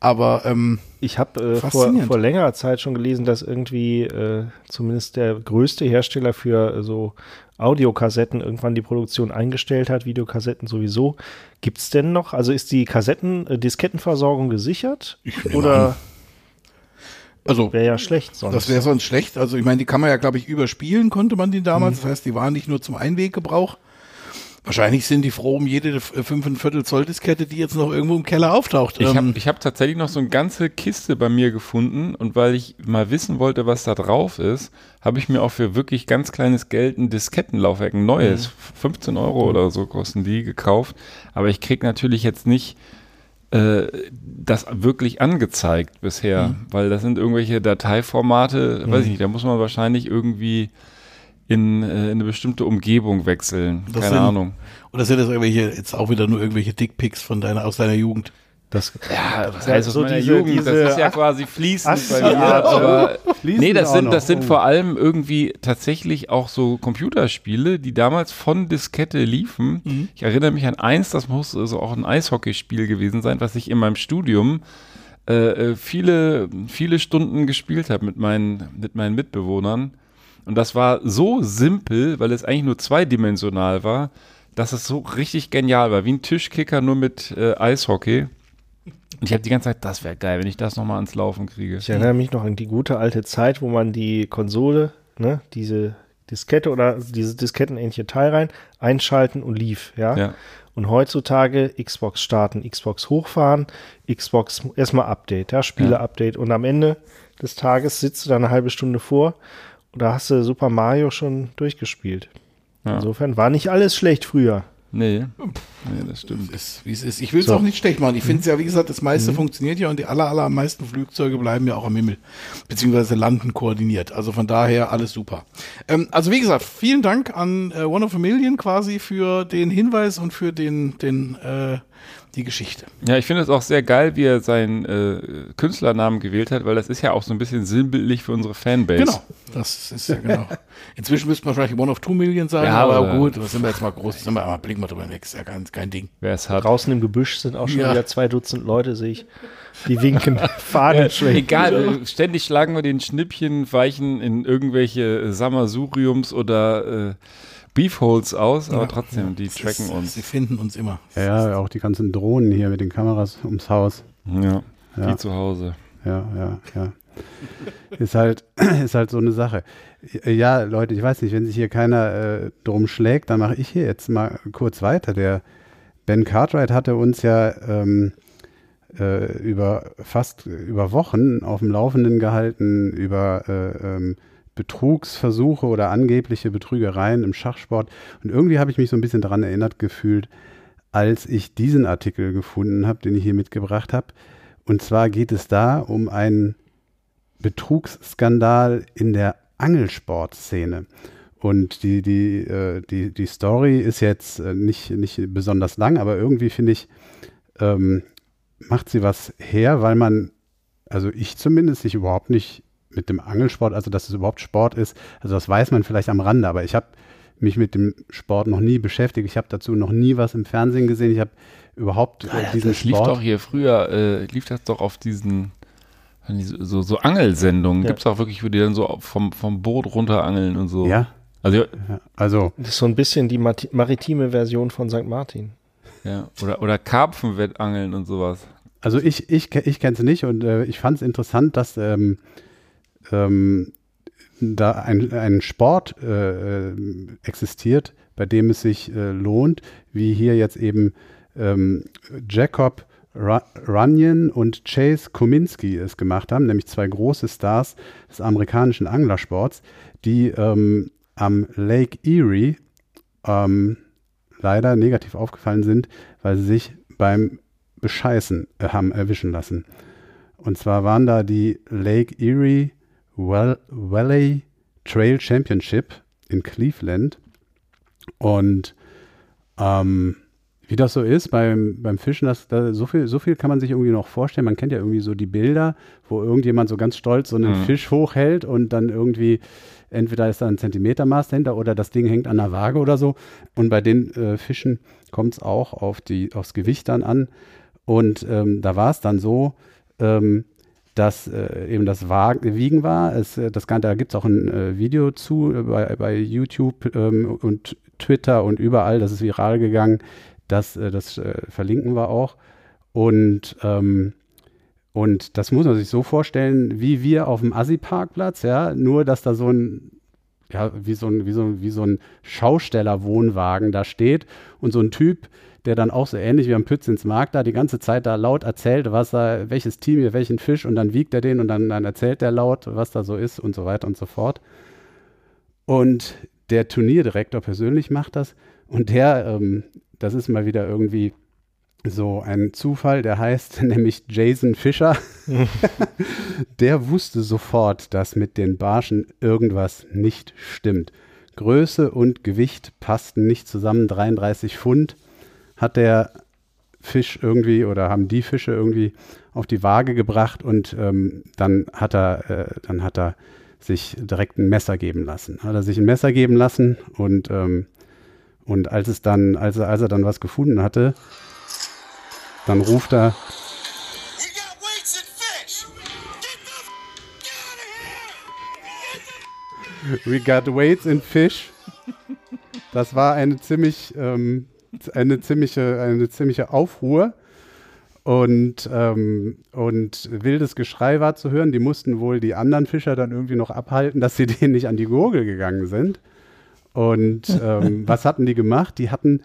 aber ähm, Ich habe äh, vor, vor längerer Zeit schon gelesen, dass irgendwie äh, zumindest der größte Hersteller für äh, so Audiokassetten irgendwann die Produktion eingestellt hat, Videokassetten sowieso. Gibt es denn noch, also ist die Kassetten, äh, Diskettenversorgung gesichert? nehme Oder also wäre ja schlecht sonst? das wäre sonst schlecht. Also ich meine, die kann man ja, glaube ich, überspielen, konnte man die damals. Das heißt, die waren nicht nur zum Einweggebrauch. Wahrscheinlich sind die froh um jede f- fünfeinviertel Zoll Diskette, die jetzt noch irgendwo im Keller auftaucht. Ich habe Ähm, ich hab tatsächlich noch so eine ganze Kiste bei mir gefunden und weil ich mal wissen wollte, was da drauf ist, habe ich mir auch für wirklich ganz kleines Geld ein Diskettenlaufwerk, ein neues, 15 Euro oder so kosten die, gekauft. Aber ich krieg natürlich jetzt nicht das wirklich angezeigt bisher, weil das sind irgendwelche Dateiformate, weiß ich nicht, da muss man wahrscheinlich irgendwie in, äh, in eine bestimmte Umgebung wechseln. Das Keine sind- Ahnung. Oder sind das irgendwelche, jetzt auch wieder nur irgendwelche Dickpics von deiner, aus deiner Jugend? Das, Ja, was Ja, heißt aus so meiner diese- Jugend? diese das ist ja quasi fließend Ast- bei mir. Ja, Aber Fließend nee, das sind, das sind Oh. vor allem irgendwie tatsächlich auch so Computerspiele, die damals von Diskette liefen. Mhm. Ich erinnere mich an eins, das muss also auch ein Eishockeyspiel gewesen sein, was ich in meinem Studium äh, äh, viele, viele Stunden gespielt habe mit meinen, mit meinen Mitbewohnern. Und das war so simpel, weil es eigentlich nur zweidimensional war, dass es so richtig genial war, wie ein Tischkicker nur mit äh, Eishockey. Und ich habe die ganze Zeit, das wäre geil, wenn ich das nochmal ans Laufen kriege. Ich erinnere mich noch an die gute alte Zeit, wo man die Konsole, ne, diese Diskette oder dieses diskettenähnliche Teil rein, einschalten und lief, ja. Ja. Und heutzutage Xbox starten, Xbox hochfahren, Xbox erstmal Update, ja, Spiele-Update. Und am Ende des Tages sitzt du da eine halbe Stunde vor und da hast du Super Mario schon durchgespielt. Ja. Insofern war nicht alles schlecht früher. Nee. Nee, das stimmt. ist, wie es ist. Ich will es So. auch nicht schlecht machen. Ich finde es ja, wie gesagt, das meiste funktioniert ja und die aller, allermeisten Flugzeuge bleiben ja auch am Himmel, beziehungsweise landen koordiniert. Also von daher alles super. Ähm, also wie gesagt, vielen Dank an äh, One of a Million quasi für den Hinweis und für den, den, äh, die Geschichte. Ja, ich finde es auch sehr geil, wie er seinen äh, Künstlernamen gewählt hat, weil das ist ja auch so ein bisschen sinnbildlich für unsere Fanbase. Genau, das ist ja genau. Inzwischen müsste man wahrscheinlich One of Two Million sagen, Ja, aber, aber- gut, das sind wir jetzt mal groß, sind wir aber blicken wir drüber hinweg, ist ja kein, kein Ding. Wer es hat. Draußen im Gebüsch sind auch schon Ja. wieder zwei Dutzend Leute, sehe ich. Die winken, Fahnen schwenken. Egal, ständig schlagen wir den Schnippchen, weichen in irgendwelche äh, Sammelsuriums oder äh, Beefholes aus, aber trotzdem, die Es tracken ist, uns. Sie finden uns immer. Ja, ja, auch die ganzen Drohnen hier mit den Kameras ums Haus. Ja, Ja. die zu Hause. Ja, ja, ja. Ist halt, ist halt so eine Sache. Ja, Leute, ich weiß nicht, wenn sich hier keiner äh, drum schlägt, dann mache ich hier jetzt mal kurz weiter. Der Ben Cartwright hatte uns ja ähm, äh, über fast über Wochen auf dem Laufenden gehalten über äh, ähm, Betrugsversuche oder angebliche Betrügereien im Schachsport. Und irgendwie habe ich mich so ein bisschen daran erinnert gefühlt, als ich diesen Artikel gefunden habe, den ich hier mitgebracht habe. Und zwar geht es da um einen Betrugsskandal in der Angelsportszene. Und die, die, äh, die, die Story ist jetzt äh, nicht, nicht besonders lang, aber irgendwie finde ich, ähm, macht sie was her, weil man, also ich zumindest, sich überhaupt nicht mit dem Angelsport, also dass es überhaupt Sport ist, also das weiß man vielleicht am Rande, aber ich habe mich mit dem Sport noch nie beschäftigt. Ich habe dazu noch nie was im Fernsehen gesehen. Ich habe überhaupt äh, diesen das lief Sport. doch hier früher, äh, lief das doch auf diesen so, so Angelsendungen. Ja. Gibt es auch wirklich, wo die dann so vom, vom Boot runterangeln und so. ja, Also, ja, also Das ist so ein bisschen die maritime Version von St. Martin. ja. Oder, oder Karpfenwettangeln und sowas. Also ich, ich, ich kenne es nicht und äh, ich fand es interessant, dass ähm, ähm, da ein, ein Sport äh, äh, existiert, bei dem es sich äh, lohnt, wie hier jetzt eben ähm, Jacob Ru- Runyon und Chase Kominski es gemacht haben, nämlich zwei große Stars des amerikanischen Anglersports, die ähm, am Lake Erie ähm, leider negativ aufgefallen sind, weil sie sich beim Bescheißen äh, haben erwischen lassen. Und zwar waren da die Lake Erie Valley Trail Championship in Cleveland. Und ähm, wie das so ist beim, beim Fischen, das, da, so, viel, so viel kann man sich irgendwie noch vorstellen. Man kennt ja irgendwie so die Bilder, wo irgendjemand so ganz stolz so einen Mhm. Fisch hochhält und dann irgendwie, entweder ist da ein Zentimetermaß dahinter oder das Ding hängt an der Waage oder so. Und bei den äh, Fischen kommt es auch auf die, aufs Gewicht dann an. Und ähm, da war es dann so, ähm, dass äh, eben das Wiegen war. Es, äh, das, kann- da gibt es auch ein äh, Video zu äh, bei, bei YouTube ähm, und Twitter und überall. Das ist viral gegangen. Das, äh, das äh, verlinken wir auch. Und, ähm, und das muss man sich so vorstellen, wie wir auf dem Assi-Parkplatz, ja, nur dass da so ein, ja, wie so ein, wie so, wie so ein Schausteller-Wohnwagen da steht und so ein Typ, der dann auch so ähnlich wie am Pütz ins Markt da die ganze Zeit da laut erzählt, was er, welches Team hier welchen Fisch und dann wiegt er den und dann, dann erzählt er laut, was da so ist und so weiter und so fort. Und der Turnierdirektor persönlich macht das und der, ähm, das ist mal wieder irgendwie so ein Zufall, der heißt nämlich Jason Fischer. der wusste sofort, dass mit den Barschen irgendwas nicht stimmt. Größe und Gewicht passten nicht zusammen, 33 Pfund hat der Fisch irgendwie oder haben die Fische irgendwie auf die Waage gebracht und ähm, dann hat er, äh, dann hat er sich direkt ein Messer geben lassen. Hat er sich ein Messer geben lassen und, ähm, und als es dann, als er, als er dann was gefunden hatte, dann ruft er, We got weights and fish! Get the out of here! We got weights in fish. Das war eine ziemlich, ähm, eine ziemliche, eine ziemliche Aufruhr und, ähm, und wildes Geschrei war zu hören. Die mussten wohl die anderen Fischer dann irgendwie noch abhalten, dass sie denen nicht an die Gurgel gegangen sind. Und ähm, was hatten die gemacht? Die hatten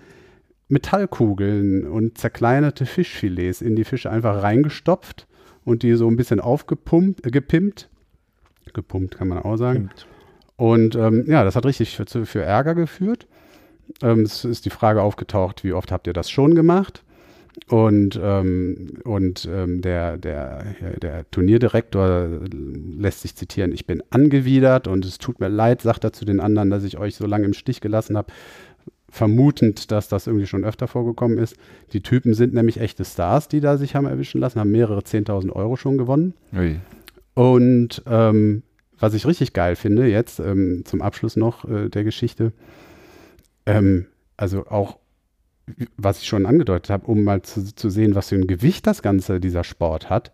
Metallkugeln und zerkleinerte Fischfilets in die Fische einfach reingestopft und die so ein bisschen aufgepumpt, äh, gepimpt. Gepumpt kann man auch sagen. Und ähm, ja, das hat richtig für, für Ärger geführt. Ähm, es ist die Frage aufgetaucht, wie oft habt ihr das schon gemacht? Und, ähm, und ähm, der, der, der Turnierdirektor lässt sich zitieren, ich bin angewidert und es tut mir leid, sagt er zu den anderen, dass ich euch so lange im Stich gelassen habe, vermutend, dass das irgendwie schon öfter vorgekommen ist. Die Typen sind nämlich echte Stars, die da sich haben erwischen lassen, haben mehrere 10.000 Euro schon gewonnen. Ui. Und ähm, was ich richtig geil finde, jetzt ähm, zum Abschluss noch äh, der Geschichte, ähm, also auch, was ich schon angedeutet habe, um mal zu, zu sehen, was für ein Gewicht das Ganze, dieser Sport hat,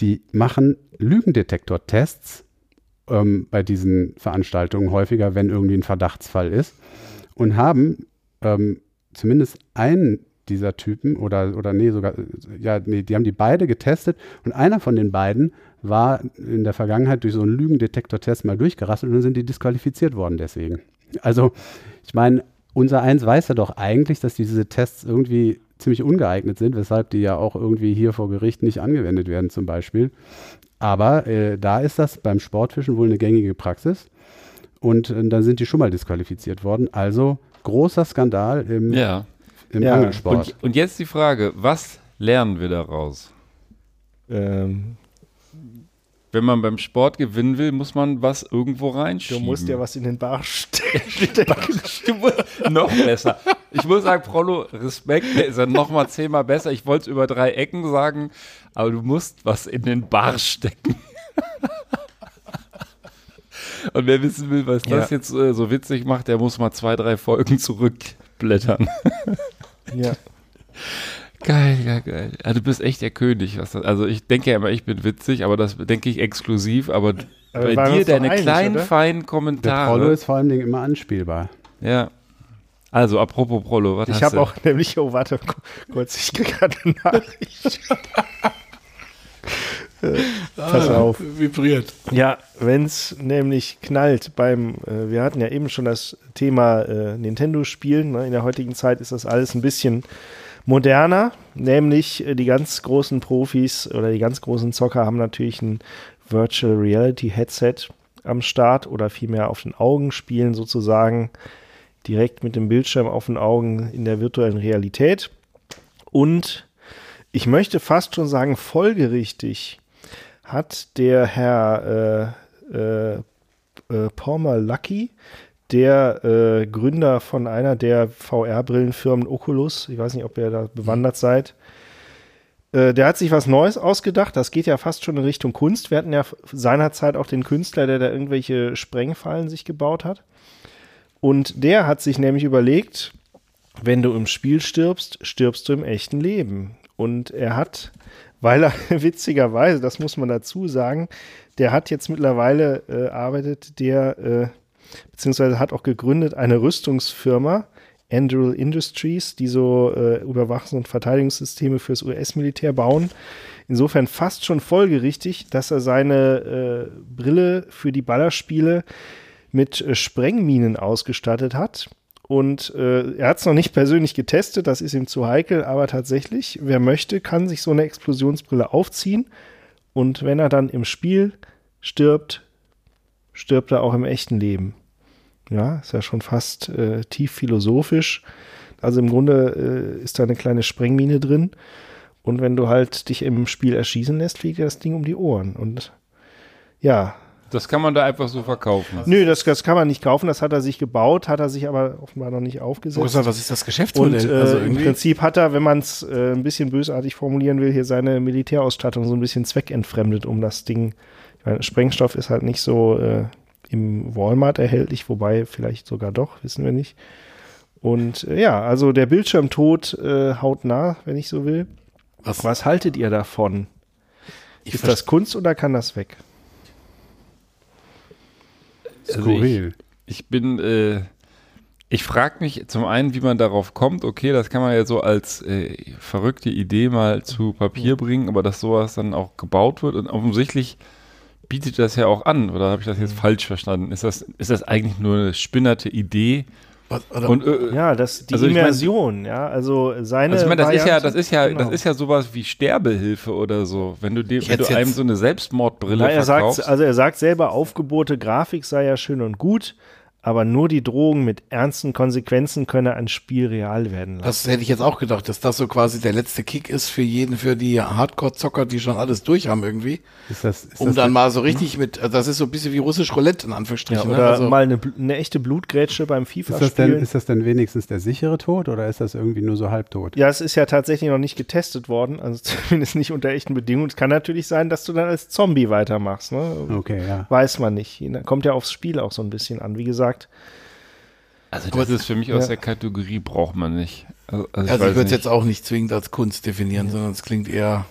die machen Lügendetektor-Tests ähm, bei diesen Veranstaltungen häufiger, wenn irgendwie ein Verdachtsfall ist und haben ähm, zumindest einen dieser Typen oder, oder nee, sogar, ja, nee, die haben die beide getestet und einer von den beiden war in der Vergangenheit durch so einen Lügendetektor-Test mal durchgerasselt und dann sind die disqualifiziert worden deswegen. Also, ich meine, unser Eins weiß ja doch eigentlich, dass diese Tests irgendwie ziemlich ungeeignet sind, weshalb die ja auch irgendwie hier vor Gericht nicht angewendet werden zum Beispiel. Aber äh, da ist das beim Sportfischen wohl eine gängige Praxis. Und äh, dann sind die schon mal disqualifiziert worden. Also großer Skandal im, Ja. im Ja. Angelsport. Und, und jetzt die Frage, was lernen wir daraus? Ähm, Wenn man beim Sport gewinnen will, muss man was irgendwo du reinschieben. musst ja was in den Bar stecken. Du musst noch besser. Ich muss sagen, Prollo, Respekt, der ist ja noch mal zehnmal besser. Ich wollte es über drei Ecken sagen, aber du musst was in den Bar stecken. Und wer wissen will, was das Ja. jetzt äh, so witzig macht, der muss mal zwei, drei Folgen zurückblättern. ja. Geil, geil, geil. Ja, du bist echt der König. Das, also ich denke ja immer, ich bin witzig, aber das denke ich exklusiv. Aber, Aber bei dir deine einig, kleinen, oder? feinen Der Kommentare. Prollo ist vor allen Dingen immer anspielbar. Ja. Also, apropos Prollo, was Ich hast habe du? auch nämlich, oh warte, ku- kurz, ich kriege gerade eine Nachricht. Äh, Pass auf. Vibriert. Ja, wenn es nämlich knallt beim, äh, wir hatten ja eben schon das Thema äh, Nintendo-Spielen. Ne? In der heutigen Zeit ist das alles ein bisschen moderner, nämlich äh, die ganz großen Profis oder die ganz großen Zocker haben natürlich ein Virtual Reality Headset am Start oder vielmehr auf den Augen spielen sozusagen direkt mit dem Bildschirm auf den Augen in der virtuellen Realität. Und ich möchte fast schon sagen, folgerichtig hat der Herr äh, äh, äh, Palmer Lucky, der äh, Gründer von einer der VR-Brillenfirmen Oculus, ich weiß nicht, ob ihr da bewandert seid, äh, der hat sich was Neues ausgedacht. Das geht ja fast schon in Richtung Kunst. Wir hatten ja seinerzeit auch den Künstler, der da irgendwelche Sprengfallen sich gebaut hat. Und der hat sich nämlich überlegt, wenn du im Spiel stirbst, stirbst du im echten Leben. Und er hat, weil er witzigerweise, das muss man dazu sagen, der hat jetzt mittlerweile äh, arbeitet der, äh, beziehungsweise hat auch gegründet eine Rüstungsfirma, Anduril Industries, die so äh, Überwachungs- und Verteidigungssysteme fürs US-Militär bauen. Insofern fast schon folgerichtig, dass er seine äh, Brille für die Ballerspiele mit äh, Sprengminen ausgestattet hat. Und äh, er hat es noch nicht persönlich getestet, das ist ihm zu heikel, aber tatsächlich, wer möchte, kann sich so eine Explosionsbrille aufziehen. Und wenn er dann im Spiel stirbt, stirbt er auch im echten Leben. Ja, ist ja schon fast äh, tief philosophisch. Also im Grunde äh, ist da eine kleine Sprengmine drin. Und wenn du halt dich im Spiel erschießen lässt, fliegt dir das Ding um die Ohren. Und ja, das kann man da einfach so verkaufen. Nö, das, das kann man nicht kaufen, das hat er sich gebaut, hat er sich aber offenbar noch nicht aufgesetzt. Was ist das Und Geschäftsmodell? äh, also im. Prinzip hat er, wenn man es äh, ein bisschen bösartig formulieren will, hier seine Militärausstattung so ein bisschen zweckentfremdet, um das Ding. Ich meine, Sprengstoff ist halt nicht so äh, im Walmart erhältlich, wobei vielleicht sogar doch, wissen wir nicht. Und äh, ja, also der Bildschirmtod äh, hautnah, wenn ich so will. Was- Was haltet ihr davon? Ich ist das Kunst oder kann das weg? Also Skurril. Ich bin, äh, ich frage mich zum einen, wie man darauf kommt. Okay, das kann man ja so als äh, verrückte Idee mal zu Papier bringen, aber dass sowas dann auch gebaut wird und offensichtlich bietet das ja auch an. Oder habe ich das jetzt falsch verstanden? Ist das, ist das eigentlich nur eine spinnerte Idee? Was, oder, Und äh, Ja, das die Also ich mein- Immersion, ja, also seine. also ich meine, das ist ja, das ist ja, genau. das ist ja sowas wie Sterbehilfe oder so. Wenn du dem, Ich wenn du einem so eine Selbstmordbrille Na, er verkaufst. sagt, also er sagt selber, Aufgebote, Grafik sei ja schön und gut, aber nur die Drohung mit ernsten Konsequenzen könne ein Spiel real werden lassen. das hätte ich jetzt auch gedacht, dass das so quasi der letzte Kick ist für jeden, für die Hardcore-Zocker, die schon alles durch haben irgendwie. Ist das, ist Um das dann mal so richtig mit, also das ist so ein bisschen wie russisch Roulette in ja, Anführungsstrichen. oder ne? also, mal eine, eine echte Blutgrätsche beim Ist das, denn, FIFA-Spielen. ist das denn wenigstens der sichere Tod oder ist das irgendwie nur so halbtot? Ja, es ist ja tatsächlich noch nicht getestet worden, also zumindest nicht unter echten Bedingungen. Es kann natürlich sein, dass du dann als Zombie weitermachst, ne? Okay, ja. Weiß man nicht. Kommt ja aufs Spiel auch so ein bisschen an. Wie gesagt, also das ist für mich aus Ja. der Kategorie braucht man nicht. Also, also also ich weiß würde es jetzt auch nicht zwingend als Kunst definieren, sondern es klingt eher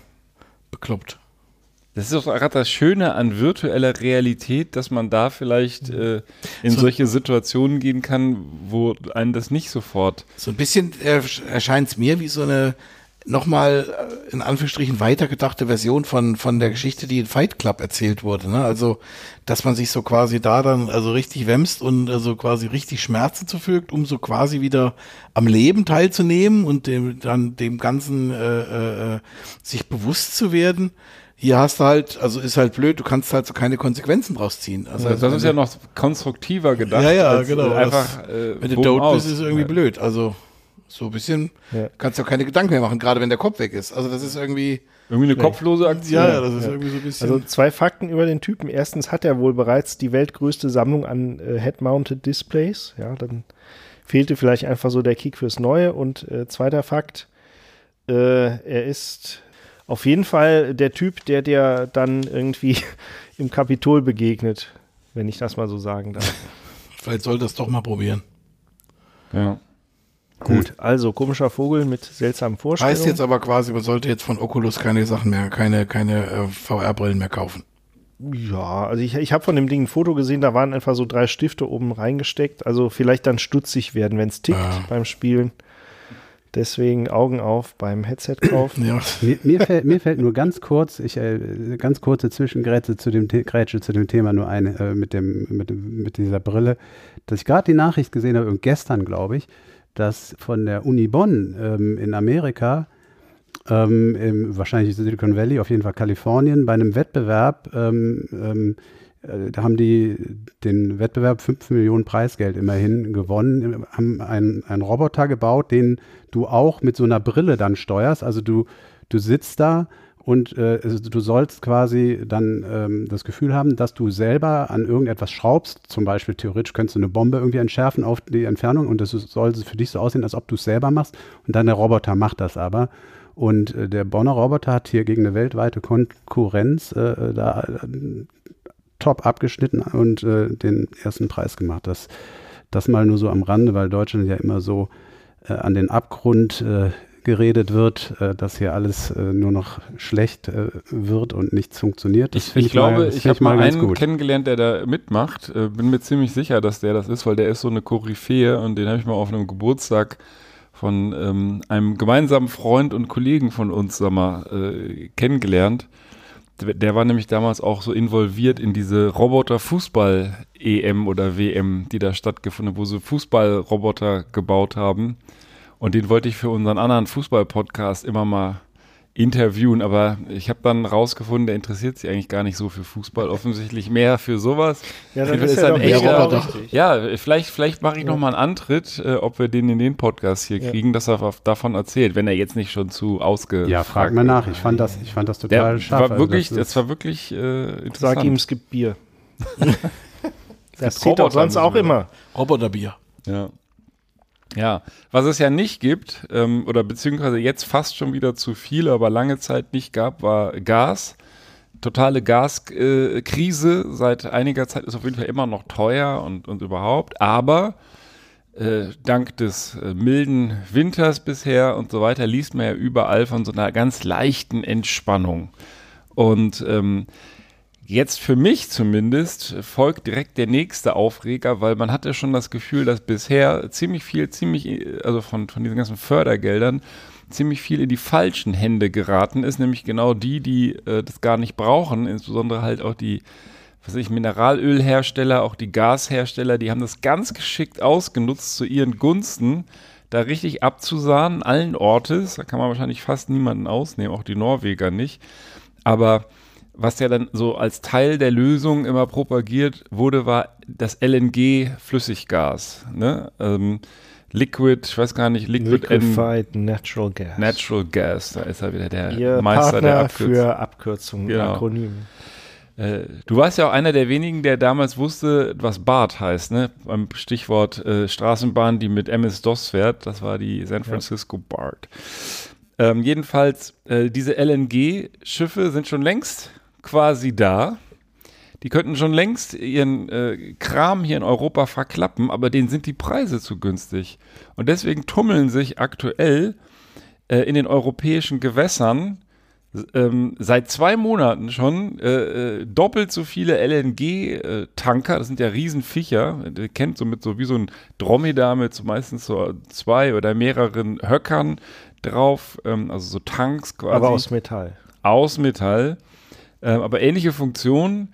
bekloppt. Das ist doch gerade das Schöne an virtueller Realität, dass man da vielleicht äh, in So- solche Situationen gehen kann, wo einen das nicht sofort. So ein bisschen äh, erscheint es mir wie so eine nochmal äh, in Anführungsstrichen weitergedachte Version von, von der Geschichte, die in Fight Club erzählt wurde. Ne? Also, dass man sich so quasi da dann also richtig wämst und also quasi richtig Schmerzen zufügt, um so quasi wieder am Leben teilzunehmen und dem, dann dem Ganzen äh, äh, sich bewusst zu werden. Hier hast du halt, also ist halt blöd, du kannst halt so keine Konsequenzen draus ziehen. Also, Das ist ja noch konstruktiver gedacht. Ja, ja, genau. Äh, einfach, äh, Wenn du aus. bist, ist es irgendwie blöd. Also so ein bisschen Ja. kannst du auch keine Gedanken mehr machen, gerade wenn der Kopf weg ist. Also das ist irgendwie. Irgendwie eine kopflose Aktion. Ja, ja, das ist irgendwie so ein bisschen. Also zwei Fakten über den Typen. Erstens hat er wohl bereits die weltgrößte Sammlung an äh, Head-Mounted Displays. Ja, dann fehlte vielleicht einfach so der Kick fürs Neue. Und äh, zweiter Fakt, äh, er ist auf jeden Fall der Typ, der dir dann irgendwie im Kapitol begegnet, wenn ich das mal so sagen darf. vielleicht sollte das doch mal probieren. Ja. Gut, also komischer Vogel mit seltsamen Vorstellungen. Heißt jetzt aber quasi, man sollte jetzt von Oculus keine Sachen mehr, keine, keine äh, VR-Brillen mehr kaufen. Ja, also ich, ich habe von dem Ding ein Foto gesehen, da waren einfach so drei Stifte oben reingesteckt. Also vielleicht dann stutzig werden, wenn es tickt Ja. beim Spielen. Deswegen Augen auf beim Headset kaufen. Ja. Mir, mir, fällt, mir fällt nur ganz kurz, ich äh, ganz kurze Zwischengrätsche zu dem, Grätsche zu dem Thema nur eine äh, mit dem mit, dem- mit dieser Brille, dass ich gerade die Nachricht gesehen habe, und gestern glaube ich, dass von der Uni Bonn ähm, in Amerika, ähm, im, wahrscheinlich Silicon Valley, auf jeden Fall Kalifornien, bei einem Wettbewerb, ähm, ähm, äh, da haben die den Wettbewerb 5 Millionen Preisgeld immerhin gewonnen, haben einen, einen Roboter gebaut, den du auch mit so einer Brille dann steuerst. Also du, du sitzt da und äh, du sollst quasi dann ähm, das Gefühl haben, dass du selber an irgendetwas schraubst. Zum Beispiel theoretisch könntest du eine Bombe irgendwie entschärfen auf die Entfernung und das soll für dich so aussehen, als ob du es selber machst. Und dann der Roboter macht das aber. Und äh, der Bonner Roboter hat hier gegen eine weltweite Konkurrenz äh, da äh, top abgeschnitten und äh, den ersten Preis gemacht. Das, das mal nur so am Rande, weil Deutschland ja immer so äh, an den Abgrund äh, geredet wird, äh, dass hier alles äh, nur noch schlecht äh, wird und nichts funktioniert. Das Ich, find ich glaube, mal, ich habe mal einen gut. kennengelernt, der da mitmacht. Äh, bin mir ziemlich sicher, dass der das ist, weil der ist so eine Koryphäe und den habe ich mal auf einem Geburtstag von ähm, einem gemeinsamen Freund und Kollegen von uns, sag mal, äh, kennengelernt. Der, der war nämlich damals auch so involviert in diese Roboter-Fußball-EM oder WM, die da stattgefunden hat, wo sie Fußballroboter gebaut haben. Und den wollte ich für unseren anderen Fußball-Podcast immer mal interviewen, aber ich habe dann rausgefunden, der interessiert sich eigentlich gar nicht so für Fußball, offensichtlich mehr für sowas. Ja, dann ist ist er ein doch echter. Ja, vielleicht, vielleicht mache ich Ja. noch mal einen Antritt, äh, ob wir den in den Podcast hier Ja. kriegen, dass er davon erzählt, wenn er jetzt nicht schon zu ausge. Ja, frag mal nach. Ich fand das, ich fand das Der total scharf. war Also wirklich, das das war wirklich äh, interessant. Sag ihm, es gibt Bier. Das zieht doch sonst auch immer. Roboterbier. Ja. Ja, was es ja nicht gibt, ähm, oder beziehungsweise jetzt fast schon wieder zu viel, aber lange Zeit nicht gab, war Gas. Totale Gaskrise. Äh. Seit einiger Zeit ist auf jeden Fall immer noch teuer und, und überhaupt. Aber äh, dank des äh, milden Winters bisher und so weiter liest man ja überall von so einer ganz leichten Entspannung. Und ähm, Jetzt für mich zumindest folgt direkt der nächste Aufreger, weil man hatte schon das Gefühl, dass bisher ziemlich viel, ziemlich, also von, von diesen ganzen Fördergeldern, ziemlich viel in die falschen Hände geraten ist, nämlich genau die, die äh, das gar nicht brauchen, insbesondere halt auch die, was weiß ich, Mineralölhersteller, auch die Gashersteller, die haben das ganz geschickt ausgenutzt zu ihren Gunsten, da richtig abzusahnen, allen Ortes, da kann man wahrscheinlich fast niemanden ausnehmen, auch die Norweger nicht, aber was ja dann so als Teil der Lösung immer propagiert wurde, war das LNG-Flüssiggas. Ne? Ähm, Liquid, ich weiß gar nicht, Liquid Liquefied Natural Gas. Natural Gas. Da ist er wieder der Ihr Meister der Partner Abkürzung. für Abkürzungen, Genau. Akronymen. Äh, du warst ja auch einer der wenigen, der damals wusste, was BART heißt, ne? Beim Stichwort äh, Straßenbahn, die mit MS-DOS fährt. Das war die San Francisco BART. Ähm, jedenfalls, äh, diese LNG-Schiffe sind schon längst quasi da. Die könnten schon längst ihren äh, Kram hier in Europa verklappen, aber denen sind die Preise zu günstig. Und deswegen tummeln sich aktuell äh, in den europäischen Gewässern ähm, seit zwei Monaten schon äh, äh, doppelt so viele LNG-Tanker, das sind ja Riesenviecher, ihr kennt so mit so wie so ein Dromedar mit so meistens so zwei oder mehreren Höckern drauf, ähm, also so Tanks quasi Aber aus Metall. aus Metall, ähm, aber ähnliche Funktionen.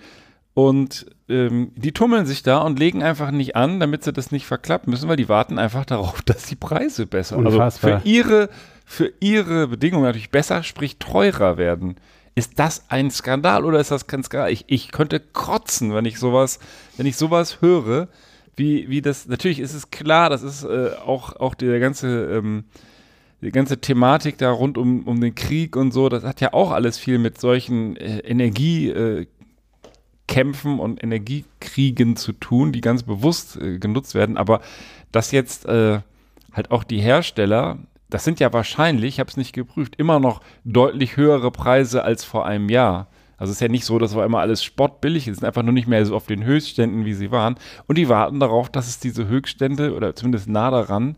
Und ähm, die tummeln sich da und legen einfach nicht an, damit sie das nicht verklappen müssen, weil die warten einfach darauf, dass die Preise besser, also Unfassbar. für ihre, für ihre Bedingungen natürlich besser, sprich teurer werden. Ist das ein Skandal oder ist das kein Skandal? Ich, ich könnte kotzen, wenn ich sowas, wenn ich sowas höre, wie, wie das, natürlich ist es klar, das ist äh, auch, auch der ganze, ähm, die ganze Thematik da rund um, um den Krieg und so, das hat ja auch alles viel mit solchen äh, Energiekämpfen äh, und Energiekriegen zu tun, die ganz bewusst äh, genutzt werden. Aber dass jetzt äh, halt auch die Hersteller, das sind ja wahrscheinlich, ich habe es nicht geprüft, immer noch deutlich höhere Preise als vor einem Jahr. Also es ist ja nicht so, dass war immer alles spottbillig, es sind einfach nur nicht mehr so auf den Höchstständen, wie sie waren. Und die warten darauf, dass es diese Höchststände oder zumindest nah daran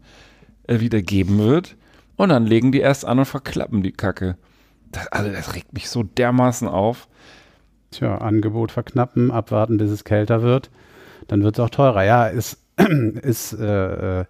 äh, wieder geben wird. Und dann legen die erst an und verklappen die Kacke. Das, also das regt mich so dermaßen auf. Tja, Angebot verknappen, abwarten, bis es kälter wird. Dann wird es auch teurer. Ja, ist, ist äh, äh,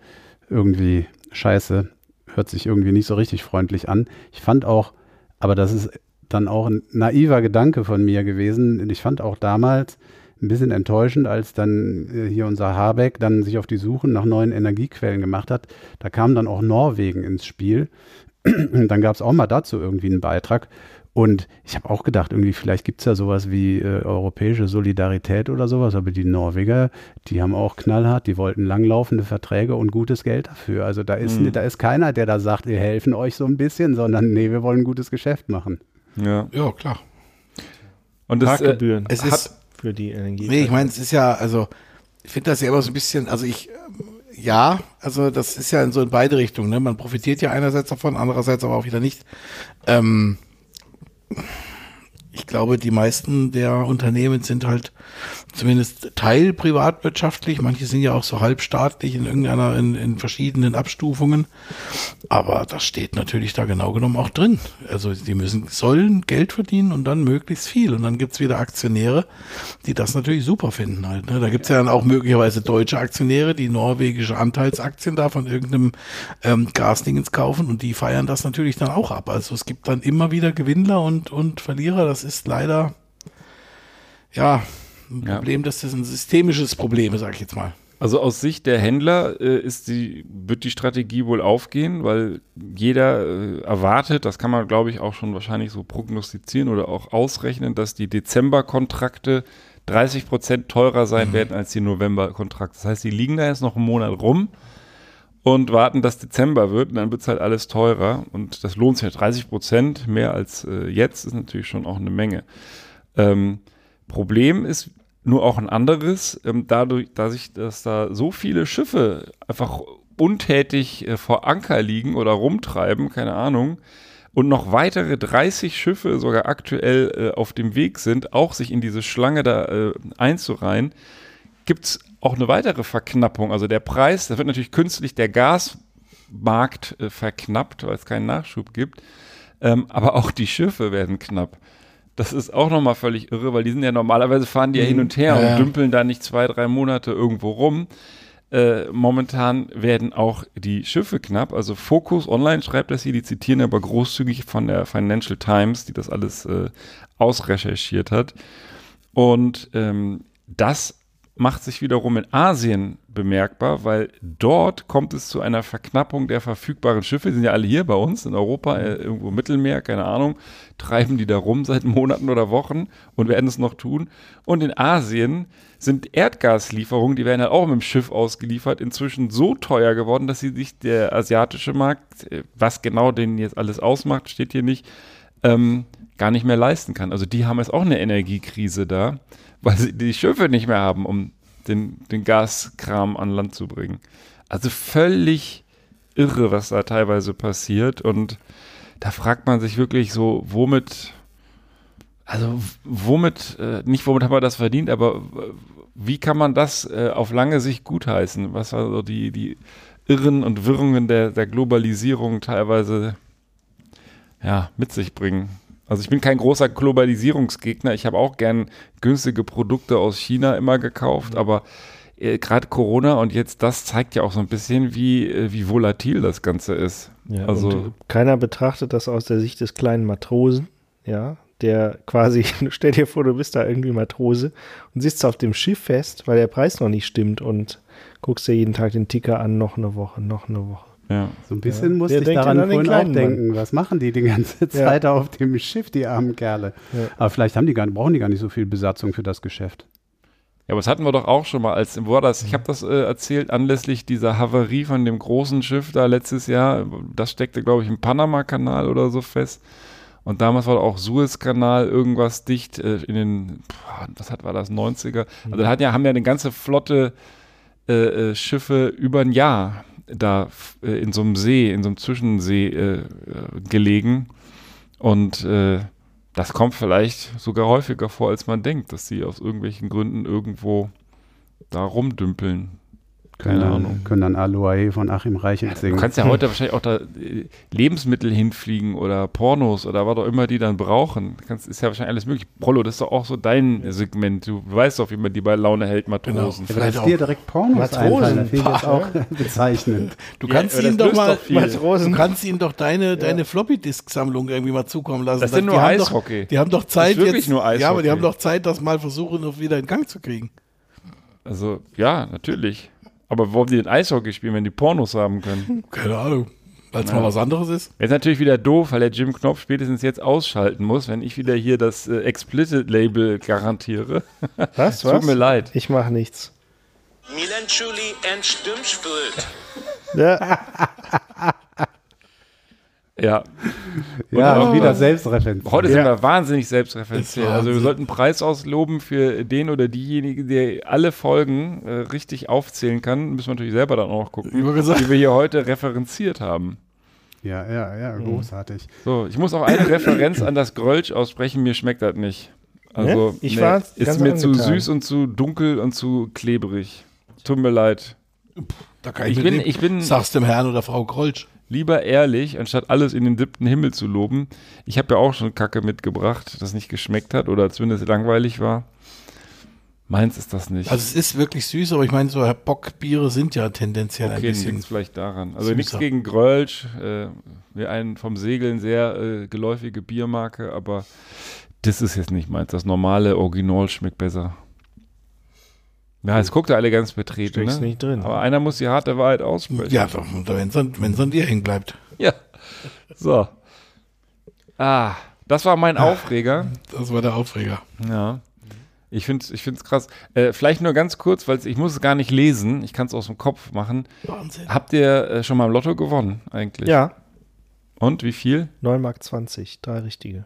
irgendwie scheiße. Hört sich irgendwie nicht so richtig freundlich an. Ich fand auch, aber das ist dann auch ein naiver Gedanke von mir gewesen. Ich fand auch damals ein bisschen enttäuschend, als dann äh, hier unser Habeck dann sich auf die Suche nach neuen Energiequellen gemacht hat. Da kam dann auch Norwegen ins Spiel. dann gab es auch mal dazu irgendwie einen Beitrag. Und ich habe auch gedacht, irgendwie vielleicht gibt es ja sowas wie äh, europäische Solidarität oder sowas, aber die Norweger, die haben auch knallhart, die wollten langlaufende Verträge und gutes Geld dafür. Also da ist, Mhm. da ist keiner, der da sagt, wir helfen euch so ein bisschen, sondern nee, wir wollen ein gutes Geschäft machen. Ja. Ja, klar. Und das, äh, Es hat ist, für die Energie. nee, ich meine, es ist ja, also, ich finde das ja immer so ein bisschen, also ich, ähm, ja, also das ist ja in so in beide Richtungen, ne? Man profitiert ja einerseits davon, andererseits aber auch wieder nicht. Ähm, ich glaube, die meisten der Unternehmen sind halt zumindest teil privatwirtschaftlich. Manche sind ja auch so halbstaatlich in irgendeiner, in, in verschiedenen Abstufungen. Aber das steht natürlich da genau genommen auch drin. Also die müssen, sollen Geld verdienen und dann möglichst viel. Und dann gibt's wieder Aktionäre, die das natürlich super finden halt. Ne? Da gibt's ja dann auch möglicherweise deutsche Aktionäre, die norwegische Anteilsaktien da von irgendeinem ähm, Gasdingens kaufen und die feiern das natürlich dann auch ab. Also es gibt dann immer wieder Gewinnler und, und Verlierer. Das ist leider ja ein Ja. Problem, das ist ein systemisches Problem, sage ich jetzt mal. Also aus Sicht der Händler äh, ist die, wird die Strategie wohl aufgehen, weil jeder äh, erwartet, das kann man glaube ich auch schon wahrscheinlich so prognostizieren oder auch ausrechnen, dass die Dezember-Kontrakte 30 Prozent teurer sein werden als die November-Kontrakte. Das heißt, die liegen da jetzt noch einen Monat rum und warten, dass Dezember wird und dann wird es halt alles teurer und das lohnt sich ja 30 Prozent mehr als äh, jetzt ist natürlich schon auch eine Menge. Ähm, Problem ist nur auch ein anderes. Ähm, dadurch, dass, ich, dass da so viele Schiffe einfach untätig äh, vor Anker liegen oder rumtreiben, keine Ahnung, und noch weitere 30 Schiffe sogar aktuell äh, auf dem Weg sind, auch sich in diese Schlange da äh, einzureihen, gibt es auch eine weitere Verknappung. Also der Preis, da wird natürlich künstlich der Gasmarkt äh, verknappt, weil es keinen Nachschub gibt. Ähm, aber auch die Schiffe werden knapp. Das ist auch nochmal völlig irre, weil die sind ja normalerweise fahren die ja hin und her Ja, ja. und dümpeln da nicht zwei, drei Monate irgendwo rum. Äh, momentan werden auch die Schiffe knapp. Also Focus Online schreibt das hier, die zitieren aber großzügig von der Financial Times, die das alles äh, ausrecherchiert hat. Und ähm, das macht sich wiederum in Asien bemerkbar, weil dort kommt es zu einer Verknappung der verfügbaren Schiffe. Die sind ja alle hier bei uns in Europa, äh, irgendwo im Mittelmeer, keine Ahnung, treiben die da rum seit Monaten oder Wochen und werden es noch tun. Und in Asien sind Erdgaslieferungen, die werden halt auch mit dem Schiff ausgeliefert, inzwischen so teuer geworden, dass sie sich der asiatische Markt, äh, was genau den jetzt alles ausmacht, steht hier nicht, ähm, gar nicht mehr leisten kann. Also die haben jetzt auch eine Energiekrise da, weil sie die Schiffe nicht mehr haben, um den, den Gaskram an Land zu bringen. Also völlig irre, was da teilweise passiert. Und da fragt man sich wirklich so, womit, also womit, äh, nicht womit haben wir das verdient, aber w- wie kann man das äh, auf lange Sicht gutheißen? Was also die, die Irren und Wirrungen der, der Globalisierung teilweise ja, mit sich bringen. Also ich bin kein großer Globalisierungsgegner. Ich habe auch gern günstige Produkte aus China immer gekauft, aber äh, gerade Corona und jetzt das zeigt ja auch so ein bisschen, wie, äh, wie volatil das Ganze ist. Ja, also keiner betrachtet das aus der Sicht des kleinen Matrosen, ja, der quasi, stell dir vor, du bist da irgendwie Matrose und sitzt auf dem Schiff fest, weil der Preis noch nicht stimmt und guckst dir jeden Tag den Ticker an, noch eine Woche, noch eine Woche. Ja. So ein bisschen Ja. musste Wer ich daran denn an den vorhin auch kleinen Mann? denken. Was machen die die ganze Zeit auf dem Schiff, die armen Kerle? Ja. Aber vielleicht haben die gar, brauchen die gar nicht so viel Besatzung für das Geschäft. Ja, aber das hatten wir doch auch schon mal, als wo war das? Ich habe das äh, erzählt anlässlich dieser Havarie von dem großen Schiff da letztes Jahr. Das steckte, glaube ich, im Panama-Kanal oder so fest. Und damals war auch Suezkanal irgendwas dicht äh, in den, boah, was hat war das 90er? Also da hat ja, haben ja eine ganze Flotte äh, äh, Schiffe über ein Jahr da äh, in so einem See, in so einem Zwischensee äh, äh, gelegen. Und äh, das kommt vielleicht sogar häufiger vor, als man denkt, dass sie aus irgendwelchen Gründen irgendwo da rumdümpeln. Keine können, Ahnung. Können dann Aloha von Achim Reichelt Du singen. kannst ja heute wahrscheinlich auch da äh, Lebensmittel hinfliegen oder Pornos oder was auch immer die dann brauchen. Du Kannst, ist ja wahrscheinlich alles möglich. Prollo, das ist doch auch so dein Segment. Du weißt doch, wie man die bei Laune hält, Matrosen. Ja, aber Vielleicht dass dir direkt Pornos Matrosen. einfallen, das finde ich jetzt auch bezeichnend. Du Ja, kannst das ihnen doch mal, doch. Matrosen. du kannst ihnen doch deine, deine Floppy-Disk-Sammlung irgendwie mal zukommen lassen. Das sind Die nur haben Eishockey. Doch, die haben doch Zeit wirklich jetzt. nur Ja, aber die Eishockey. haben doch Zeit, das mal versuchen, noch wieder in Gang zu kriegen. Also, ja, natürlich. Aber warum die denn Eishockey spielen, wenn die Pornos haben können? Keine Ahnung. Weil es Ja. mal was anderes ist. Jetzt natürlich wieder doof, weil der Jim Knopf spätestens jetzt ausschalten muss, wenn ich wieder hier das äh, Explicit-Label garantiere. Was? Tut was? mir leid. Ich mache nichts. Milan Schuli and Stimmspült. Ja, Ja, Ja, wieder selbstreferenziell. Heute sind Ja. wir wahnsinnig selbstreferenziell. Ist Also wir sollten einen Preis ausloben für den oder diejenige, der alle Folgen äh, richtig aufzählen kann. Müssen wir natürlich selber dann auch noch gucken, die wir hier heute referenziert haben. Ja, ja, ja, großartig. So, ich muss auch eine Referenz an das Grölsch aussprechen. Mir schmeckt das nicht. Also Ne? Ich war ist ganz mir zu angetan. süß und zu dunkel und zu klebrig. Tut mir leid. Da kann Ich mit bin, ich bin Sag's dem Herrn oder Frau Krolsch. Lieber ehrlich, anstatt alles in den siebten Himmel zu loben. Ich habe ja auch schon Kacke mitgebracht, das nicht geschmeckt hat oder zumindest langweilig war. Meins ist das nicht. Also es ist wirklich süß, aber ich meine, so Bockbiere sind ja tendenziell ein okay, bisschen. nichts vielleicht daran. Also süßer. nichts gegen Grölsch, äh, wir einen vom Segeln sehr äh, geläufige Biermarke, aber das ist jetzt nicht meins. Das normale Original schmeckt besser. Ja, es guckt ja alle ganz betreten. Steckst Ne? nicht drin. Aber einer muss die harte Wahrheit aussprechen. Ja, doch, wenn es an, wenn's an dir hängen bleibt. Ja. So. Ah, das war mein Aufreger. Das war der Aufreger. Ja. Ich finde es ich find's krass. Äh, vielleicht nur ganz kurz, weil ich muss es gar nicht lesen. Ich kann es aus dem Kopf machen. Wahnsinn. Habt ihr äh, schon mal im Lotto gewonnen eigentlich? ja. Und wie viel? 9 Mark 20, drei richtige.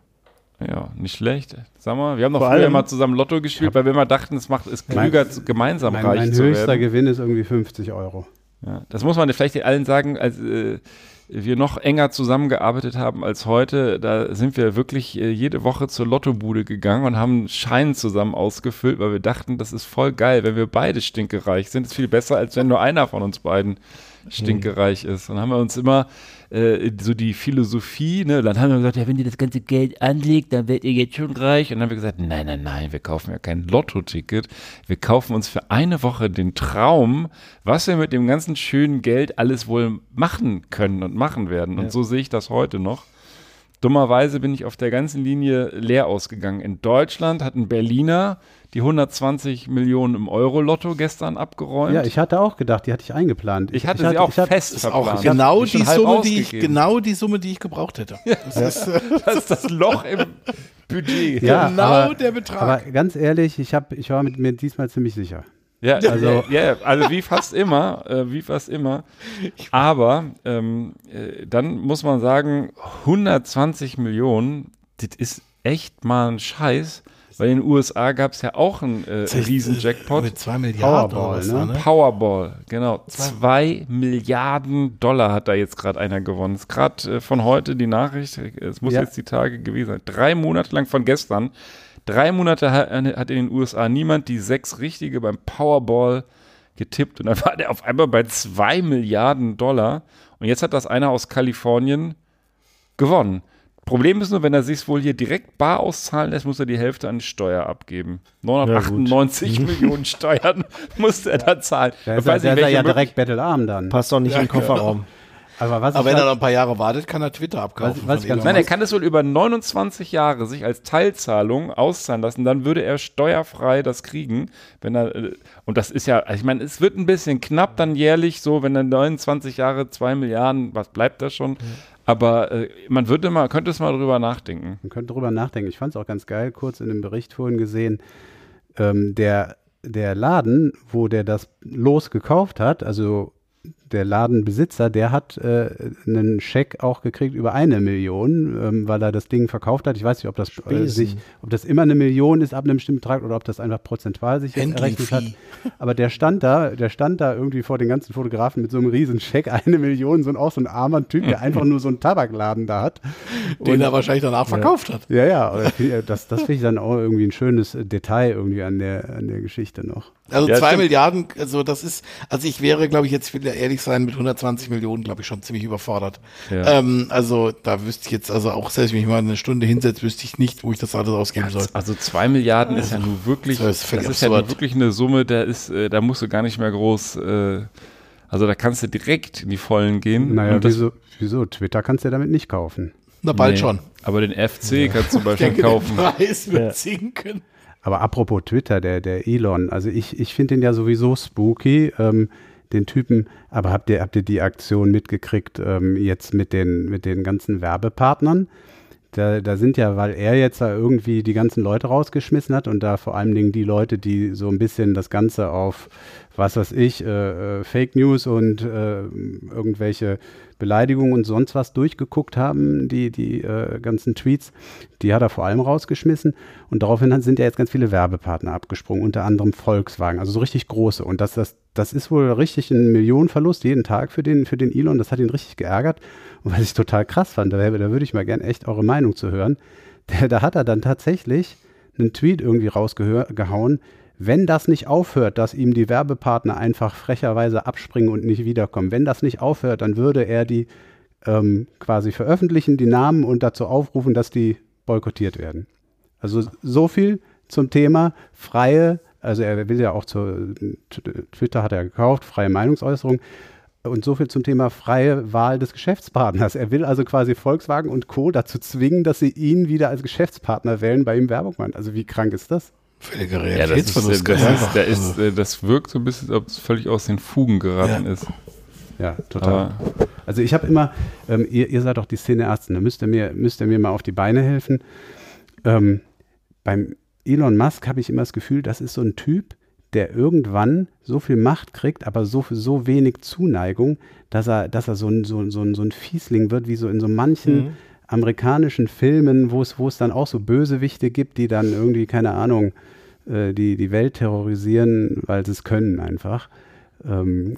Ja, nicht schlecht. Sag mal, wir haben doch Vor früher mal zusammen Lotto gespielt, weil wir immer dachten, es macht es klüger, zu- gemeinsam Mein, reich mein zu höchster werden. Gewinn ist irgendwie 50 Euro. Ja, das muss man vielleicht allen sagen, als äh, wir noch enger zusammengearbeitet haben als heute, da sind wir wirklich äh, jede Woche zur Lottobude gegangen und haben Scheinen zusammen ausgefüllt, weil wir dachten, das ist voll geil, wenn wir beide stinkereich sind, ist viel besser, als wenn nur einer von uns beiden stinkereich ist. Und dann haben wir uns immer äh, so die Philosophie, ne, dann haben wir gesagt, ja, wenn ihr das ganze Geld anlegt, dann werdet ihr jetzt schon reich. Und dann haben wir gesagt, nein, nein, nein, wir kaufen ja kein Lottoticket. Wir kaufen uns für eine Woche den Traum, was wir mit dem ganzen schönen Geld alles wohl machen können und machen werden. Und so sehe ich das heute noch. Dummerweise bin ich auf der ganzen Linie leer ausgegangen. In Deutschland hat ein Berliner die 120 Millionen im Euro-Lotto gestern abgeräumt. Ja, ich hatte auch gedacht, die hatte ich eingeplant. Ich hatte sie auch ich hatte- fest ist auch verplant. genau Ich die Summe, die ich, genau die Summe, die ich gebraucht hätte. Das ist, Das ist das Loch im Budget. Ja, genau aber, der Betrag. Aber ganz ehrlich, ich, hab, ich war mit mir diesmal ziemlich sicher. Ja, also, ja, also wie fast immer, äh, wie fast immer. Aber ähm, äh, dann muss man sagen, 120 Millionen, das ist echt mal ein Scheiß, weil in den USA gab es ja auch einen äh, riesen Jackpot. Mit zwei Milliarden Powerball, was ne? ne? Powerball, genau. Zwei Milliarden Dollar hat da jetzt gerade einer gewonnen. Ist gerade äh, von heute die Nachricht, es muss Ja. jetzt die Tage gewesen sein. Drei Monate lang von gestern. Drei Monate hat, hat in den USA niemand die sechs richtige beim Powerball getippt und dann war der auf einmal bei zwei Milliarden Dollar und jetzt hat das einer aus Kalifornien gewonnen. Problem ist nur, wenn er sich wohl hier direkt bar auszahlen lässt, muss er die Hälfte an Steuer abgeben. 998 Millionen Steuern musste er da zahlen. Da ist, er, weiß da nicht, ist er ja direkt bettelarm dann. Passt doch nicht in den Kofferraum. Aber was Aber wenn er halt- noch ein paar Jahre wartet, kann er Twitter abkaufen. Was- was Nein, er kann es wohl über 29 Jahre sich als Teilzahlung auszahlen lassen, dann würde er steuerfrei das kriegen, wenn er, äh, und das ist ja, also ich meine, es wird ein bisschen knapp dann jährlich so, wenn er 29 Jahre 2 Milliarden, was bleibt da schon, aber äh, man würde mal, könnte es mal drüber nachdenken. Man könnte drüber nachdenken. Ich fand es auch ganz geil, kurz in dem Bericht vorhin gesehen, ähm, der, der Laden, wo der das Los gekauft hat, also der Ladenbesitzer, der hat äh, einen Scheck auch gekriegt über eine Million, ähm, weil er das Ding verkauft hat. Ich weiß nicht, ob das, äh, sich, ob das immer eine Million ist ab einem bestimmten Betrag oder ob das einfach prozentual sich errechnet hat. Aber der stand da, der stand da irgendwie vor den ganzen Fotografen mit so einem riesen Scheck, eine Million, so ein, auch so ein armer Typ, der einfach nur so einen Tabakladen da hat. Den er wahrscheinlich danach verkauft hat. Ja, ja, aber das, das finde ich dann auch irgendwie ein schönes Detail irgendwie an der, an der Geschichte noch. Also Ja, zwei stimmt. Milliarden, also das ist, also ich wäre, glaube ich, jetzt ehrlich sein, mit 120 Millionen, glaube ich, schon ziemlich überfordert. Ja. Ähm, also da wüsste ich jetzt, also auch selbst wenn ich mal eine Stunde hinsetze, wüsste ich nicht, wo ich das alles ausgeben soll. Also 2 Milliarden ist ja nun wirklich, Das das ist ist, völlig ja wirklich eine Summe, da ist, äh, da musst du gar nicht mehr groß, äh, also da kannst du direkt in die Vollen gehen. Naja, Und das- wieso, wieso? Twitter kannst du ja damit nicht kaufen. Na, bald Nee, schon. Aber den FC kannst du zum Beispiel denke, kaufen. der Preis wird Ja. sinken. Aber apropos Twitter, der, der Elon, also ich, ich finde den ja sowieso spooky, ähm, den Typen, aber habt ihr, habt ihr die Aktion mitgekriegt ähm, jetzt mit den, mit den ganzen Werbepartnern? Da, da sind ja, weil er jetzt da irgendwie die ganzen Leute rausgeschmissen hat und da vor allen Dingen die Leute, die so ein bisschen das Ganze auf, was weiß ich, äh, äh, Fake News und äh, irgendwelche Beleidigungen und sonst was durchgeguckt haben, die, die äh, ganzen Tweets, die hat er vor allem rausgeschmissen. Und daraufhin sind ja jetzt ganz viele Werbepartner abgesprungen, unter anderem Volkswagen, also so richtig große. Und das, das, das ist wohl richtig ein Millionenverlust jeden Tag für den, für den Elon. Das hat ihn richtig geärgert. Und was ich total krass fand, da, da würde ich mal gern echt eure Meinung zu hören. Da hat er dann tatsächlich einen Tweet irgendwie rausgehauen, wenn das nicht aufhört, dass ihm die Werbepartner einfach frecherweise abspringen und nicht wiederkommen, wenn das nicht aufhört, dann würde er die ähm, quasi veröffentlichen, die Namen und dazu aufrufen, dass die boykottiert werden. Also so viel zum Thema freie, also er will ja auch zu Twitter hat er gekauft, freie Meinungsäußerung. Und so viel zum Thema freie Wahl des Geschäftspartners. Er will also quasi Volkswagen und Co. dazu zwingen, dass sie ihn wieder als Geschäftspartner wählen, bei ihm Werbung machen. Also wie krank ist das? Völliger Ja, das, ist, Realitätsverlust. äh, das, ist, ist, äh, das wirkt so ein bisschen, als ob es völlig aus den Fugen geraten Ja. ist. Ja, total. Aber Also ich habe immer, ähm, ihr, ihr seid doch die Szeneärzten, da müsst ihr mir, müsst ihr mir mal auf die Beine helfen. Ähm, beim Elon Musk habe ich immer das Gefühl, das ist so ein Typ, der irgendwann so viel Macht kriegt, aber so, so wenig Zuneigung, dass er, dass er so ein, so, ein- so, ein, so ein Fiesling wird, wie so in so manchen amerikanischen Filmen, wo es, wo es dann auch so Bösewichte gibt, die dann irgendwie, keine Ahnung, äh, die, die Welt terrorisieren, weil sie es können einfach. Ähm,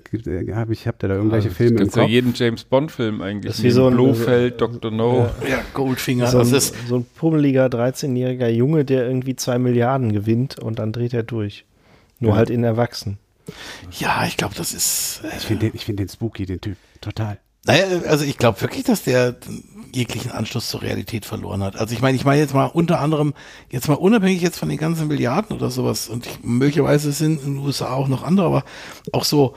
hab ich habe da irgendwelche Also, Filme im gibt's ja Kopf. jeden James Bond Film eigentlich. Das ist wie so ein- Blofeld, Dr. No. Ja, Goldfinger. So ein, das ist, so ein pummeliger 13-jähriger Junge, der irgendwie zwei Milliarden gewinnt und dann dreht er durch. Nur halt in Erwachsen. ja, ich glaube, das ist. Ich finde den, ich find den spooky, den Typ. Total. Naja, also ich glaube wirklich, dass der jeglichen Anschluss zur Realität verloren hat. Also ich meine, ich meine jetzt mal unter anderem, jetzt mal unabhängig jetzt von den ganzen Milliarden oder sowas, und ich, möglicherweise sind in den USA auch noch andere, aber auch so,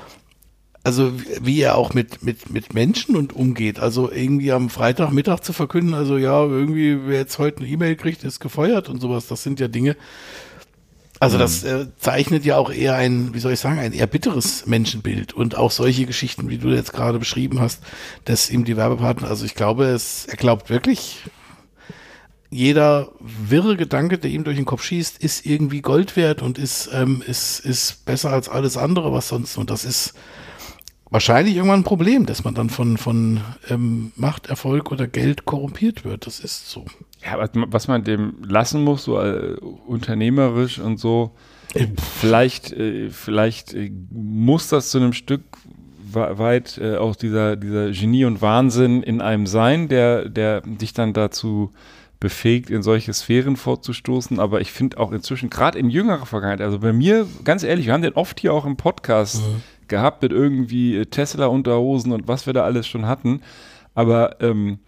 also wie er auch mit, mit, mit Menschen und umgeht. Also irgendwie am Freitagmittag zu verkünden, also ja, irgendwie, wer jetzt heute eine E-Mail kriegt, ist gefeuert und sowas, das sind ja Dinge, also das äh, zeichnet ja auch eher ein, wie soll ich sagen, ein eher bitteres Menschenbild und auch solche Geschichten, wie du jetzt gerade beschrieben hast, dass ihm die Werbepartner, also ich glaube, es, er glaubt wirklich, jeder wirre Gedanke, der ihm durch den Kopf schießt, ist irgendwie Gold wert und ist, ähm, ist, ist besser als alles andere, was sonst. Und das ist wahrscheinlich irgendwann ein Problem, dass man dann von, von ähm, Macht, Erfolg oder Geld korrumpiert wird. Das ist so. Ja, was, man dem lassen muss, so äh, unternehmerisch und so, vielleicht, äh, vielleicht äh, muss das zu einem Stück weit äh, auch dieser, dieser Genie und Wahnsinn in einem sein, der, der dich dann dazu befähigt, in solche Sphären vorzustoßen. Aber ich finde auch inzwischen, gerade in jüngerer Vergangenheit, also bei mir, ganz ehrlich, wir haben den oft hier auch im Podcast gehabt mit irgendwie äh, Tesla-Unterhosen und was wir da alles schon hatten. Aber ähm,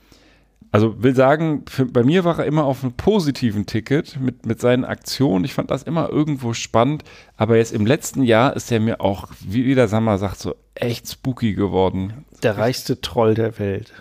also will sagen, für, bei mir war er immer auf einem positiven Ticket mit, mit seinen Aktionen. Ich fand das immer irgendwo spannend. Aber jetzt im letzten Jahr ist er mir auch, wie wie der Sammer sagt, so echt spooky geworden. Der reichste Troll der Welt.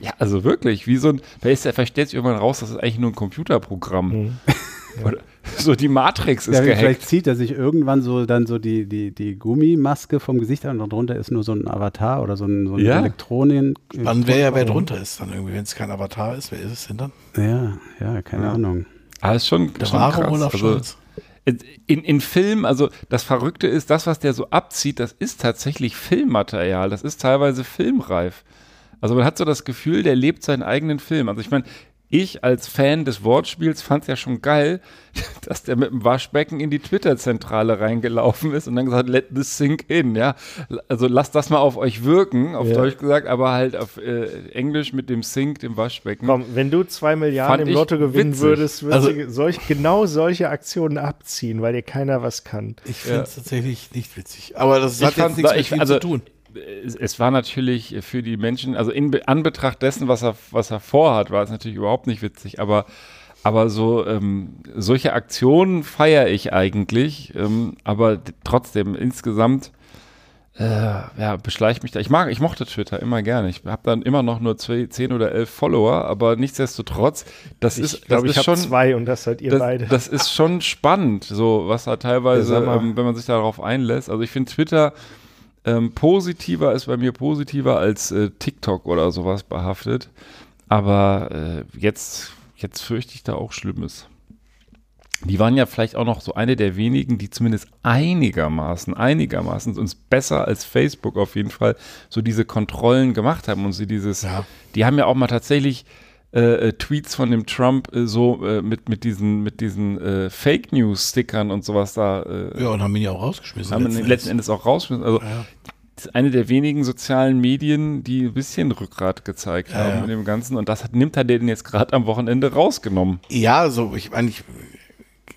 Ja, also wirklich, wie so ein, vielleicht, ist er, stellt sich irgendwann raus, das ist eigentlich nur ein Computerprogramm. Oder, so die Matrix ist Ja, gehackt. vielleicht zieht er sich irgendwann so dann so die, die, die Gummimaske vom Gesicht an und darunter ist nur so ein Avatar oder so ein, so ein Ja. Elektronen. Wann wer ja wer drunter ist dann irgendwie, wenn es kein Avatar ist, wer ist es denn dann? Ja, ja, keine Ahnung. Ah, ist schon, Der schon wahre krass. Olaf Also, Scholz. in, in Filmen, also das Verrückte ist, das, was der so abzieht, das ist tatsächlich Filmmaterial. Das ist teilweise filmreif. Also man hat so das Gefühl, der lebt seinen eigenen Film. Also ich meine, ich als Fan des Wortspiels fand es ja schon geil, dass der mit dem Waschbecken in die Twitter-Zentrale reingelaufen ist und dann gesagt, let this sink in, ja. Also lasst das mal auf euch wirken, auf Ja. Deutsch gesagt, aber halt auf äh, Englisch mit dem Sink, dem Waschbecken. Komm, wenn du zwei Milliarden im Lotto gewinnen witzig. würdest, würdest Also- du solch, genau solche Aktionen abziehen, weil dir keiner was kann. Ich finde es tatsächlich nicht witzig. Aber das Ich hat jetzt fand- nichts mit also- zu tun. Es, es war natürlich für die Menschen, also in Be- Anbetracht dessen, was er, was er vorhat, war es natürlich überhaupt nicht witzig, aber, aber so ähm, solche Aktionen feiere ich eigentlich, ähm, aber trotzdem insgesamt äh, ja, beschleicht mich da. Ich mag, ich mochte Twitter immer gerne. Ich habe dann immer noch nur zwei, zehn oder elf Follower, aber nichtsdestotrotz, das ist, Ich glaube, das ich ist habe schon zwei und das seid ihr das, beide. das ist schon spannend, so was da teilweise, ähm, wenn man sich darauf einlässt. Also ich finde Twitter ähm, positiver ist bei mir positiver als äh, TikTok oder sowas behaftet. Aber äh, jetzt, jetzt fürchte ich da auch Schlimmes. Die waren ja vielleicht auch noch so eine der wenigen, die zumindest einigermaßen, einigermaßen uns besser als Facebook auf jeden Fall so diese Kontrollen gemacht haben und sie dieses, Ja. die haben ja auch mal tatsächlich äh, äh, Tweets von dem Trump äh, so äh, mit, mit diesen, mit diesen äh, Fake News Stickern und sowas da äh, Ja, und haben ihn ja auch rausgeschmissen. haben letzten letzten, letzten Endes auch rausgeschmissen. Also Ja. das ist eine der wenigen sozialen Medien, die ein bisschen Rückgrat gezeigt Ja, haben ja. in dem Ganzen. Und das hat, nimmt er den jetzt gerade am Wochenende rausgenommen. Ja, so, ich meine, ich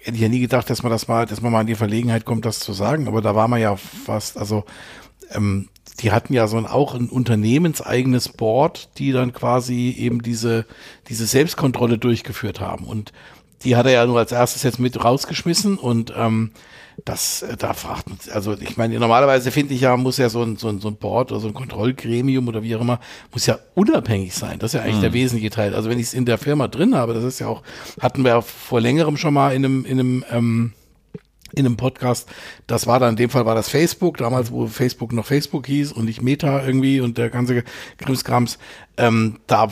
hätte ja nie gedacht, dass man das mal, dass man mal in die Verlegenheit kommt, das zu sagen, aber da war man ja fast, also ähm, die hatten ja so ein, auch ein unternehmenseigenes Board, die dann quasi eben diese, diese Selbstkontrolle durchgeführt haben. Und die hat er ja nur als erstes jetzt mit rausgeschmissen und ähm, das, äh, da fragt man, also ich meine, normalerweise finde ich ja, muss ja so ein, so, ein, so ein Board oder so ein Kontrollgremium oder wie auch immer, muss ja unabhängig sein. Das ist ja eigentlich der wesentliche Teil. Also wenn ich es in der Firma drin habe, das ist ja auch, hatten wir vor längerem schon mal in einem, in einem, ähm, in einem Podcast, das war dann, in dem Fall war das Facebook, damals, wo Facebook noch Facebook hieß und nicht Meta irgendwie und der ganze Krimskrams, ähm, da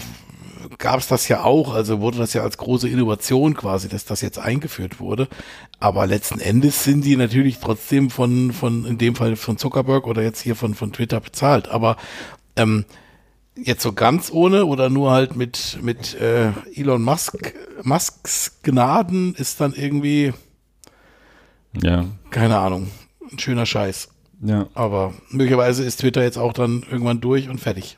gab es das ja auch, also wurde das ja als große Innovation quasi, dass das jetzt eingeführt wurde. Aber letzten Endes sind die natürlich trotzdem von, von in dem Fall von Zuckerberg oder jetzt hier von, von Twitter bezahlt. Aber ähm, Jetzt so ganz ohne oder nur halt mit, mit äh, Elon Musk, Musks Gnaden ist dann irgendwie, Ja, keine Ahnung, ein schöner Scheiß. ja. Aber möglicherweise ist Twitter jetzt auch dann irgendwann durch und fertig.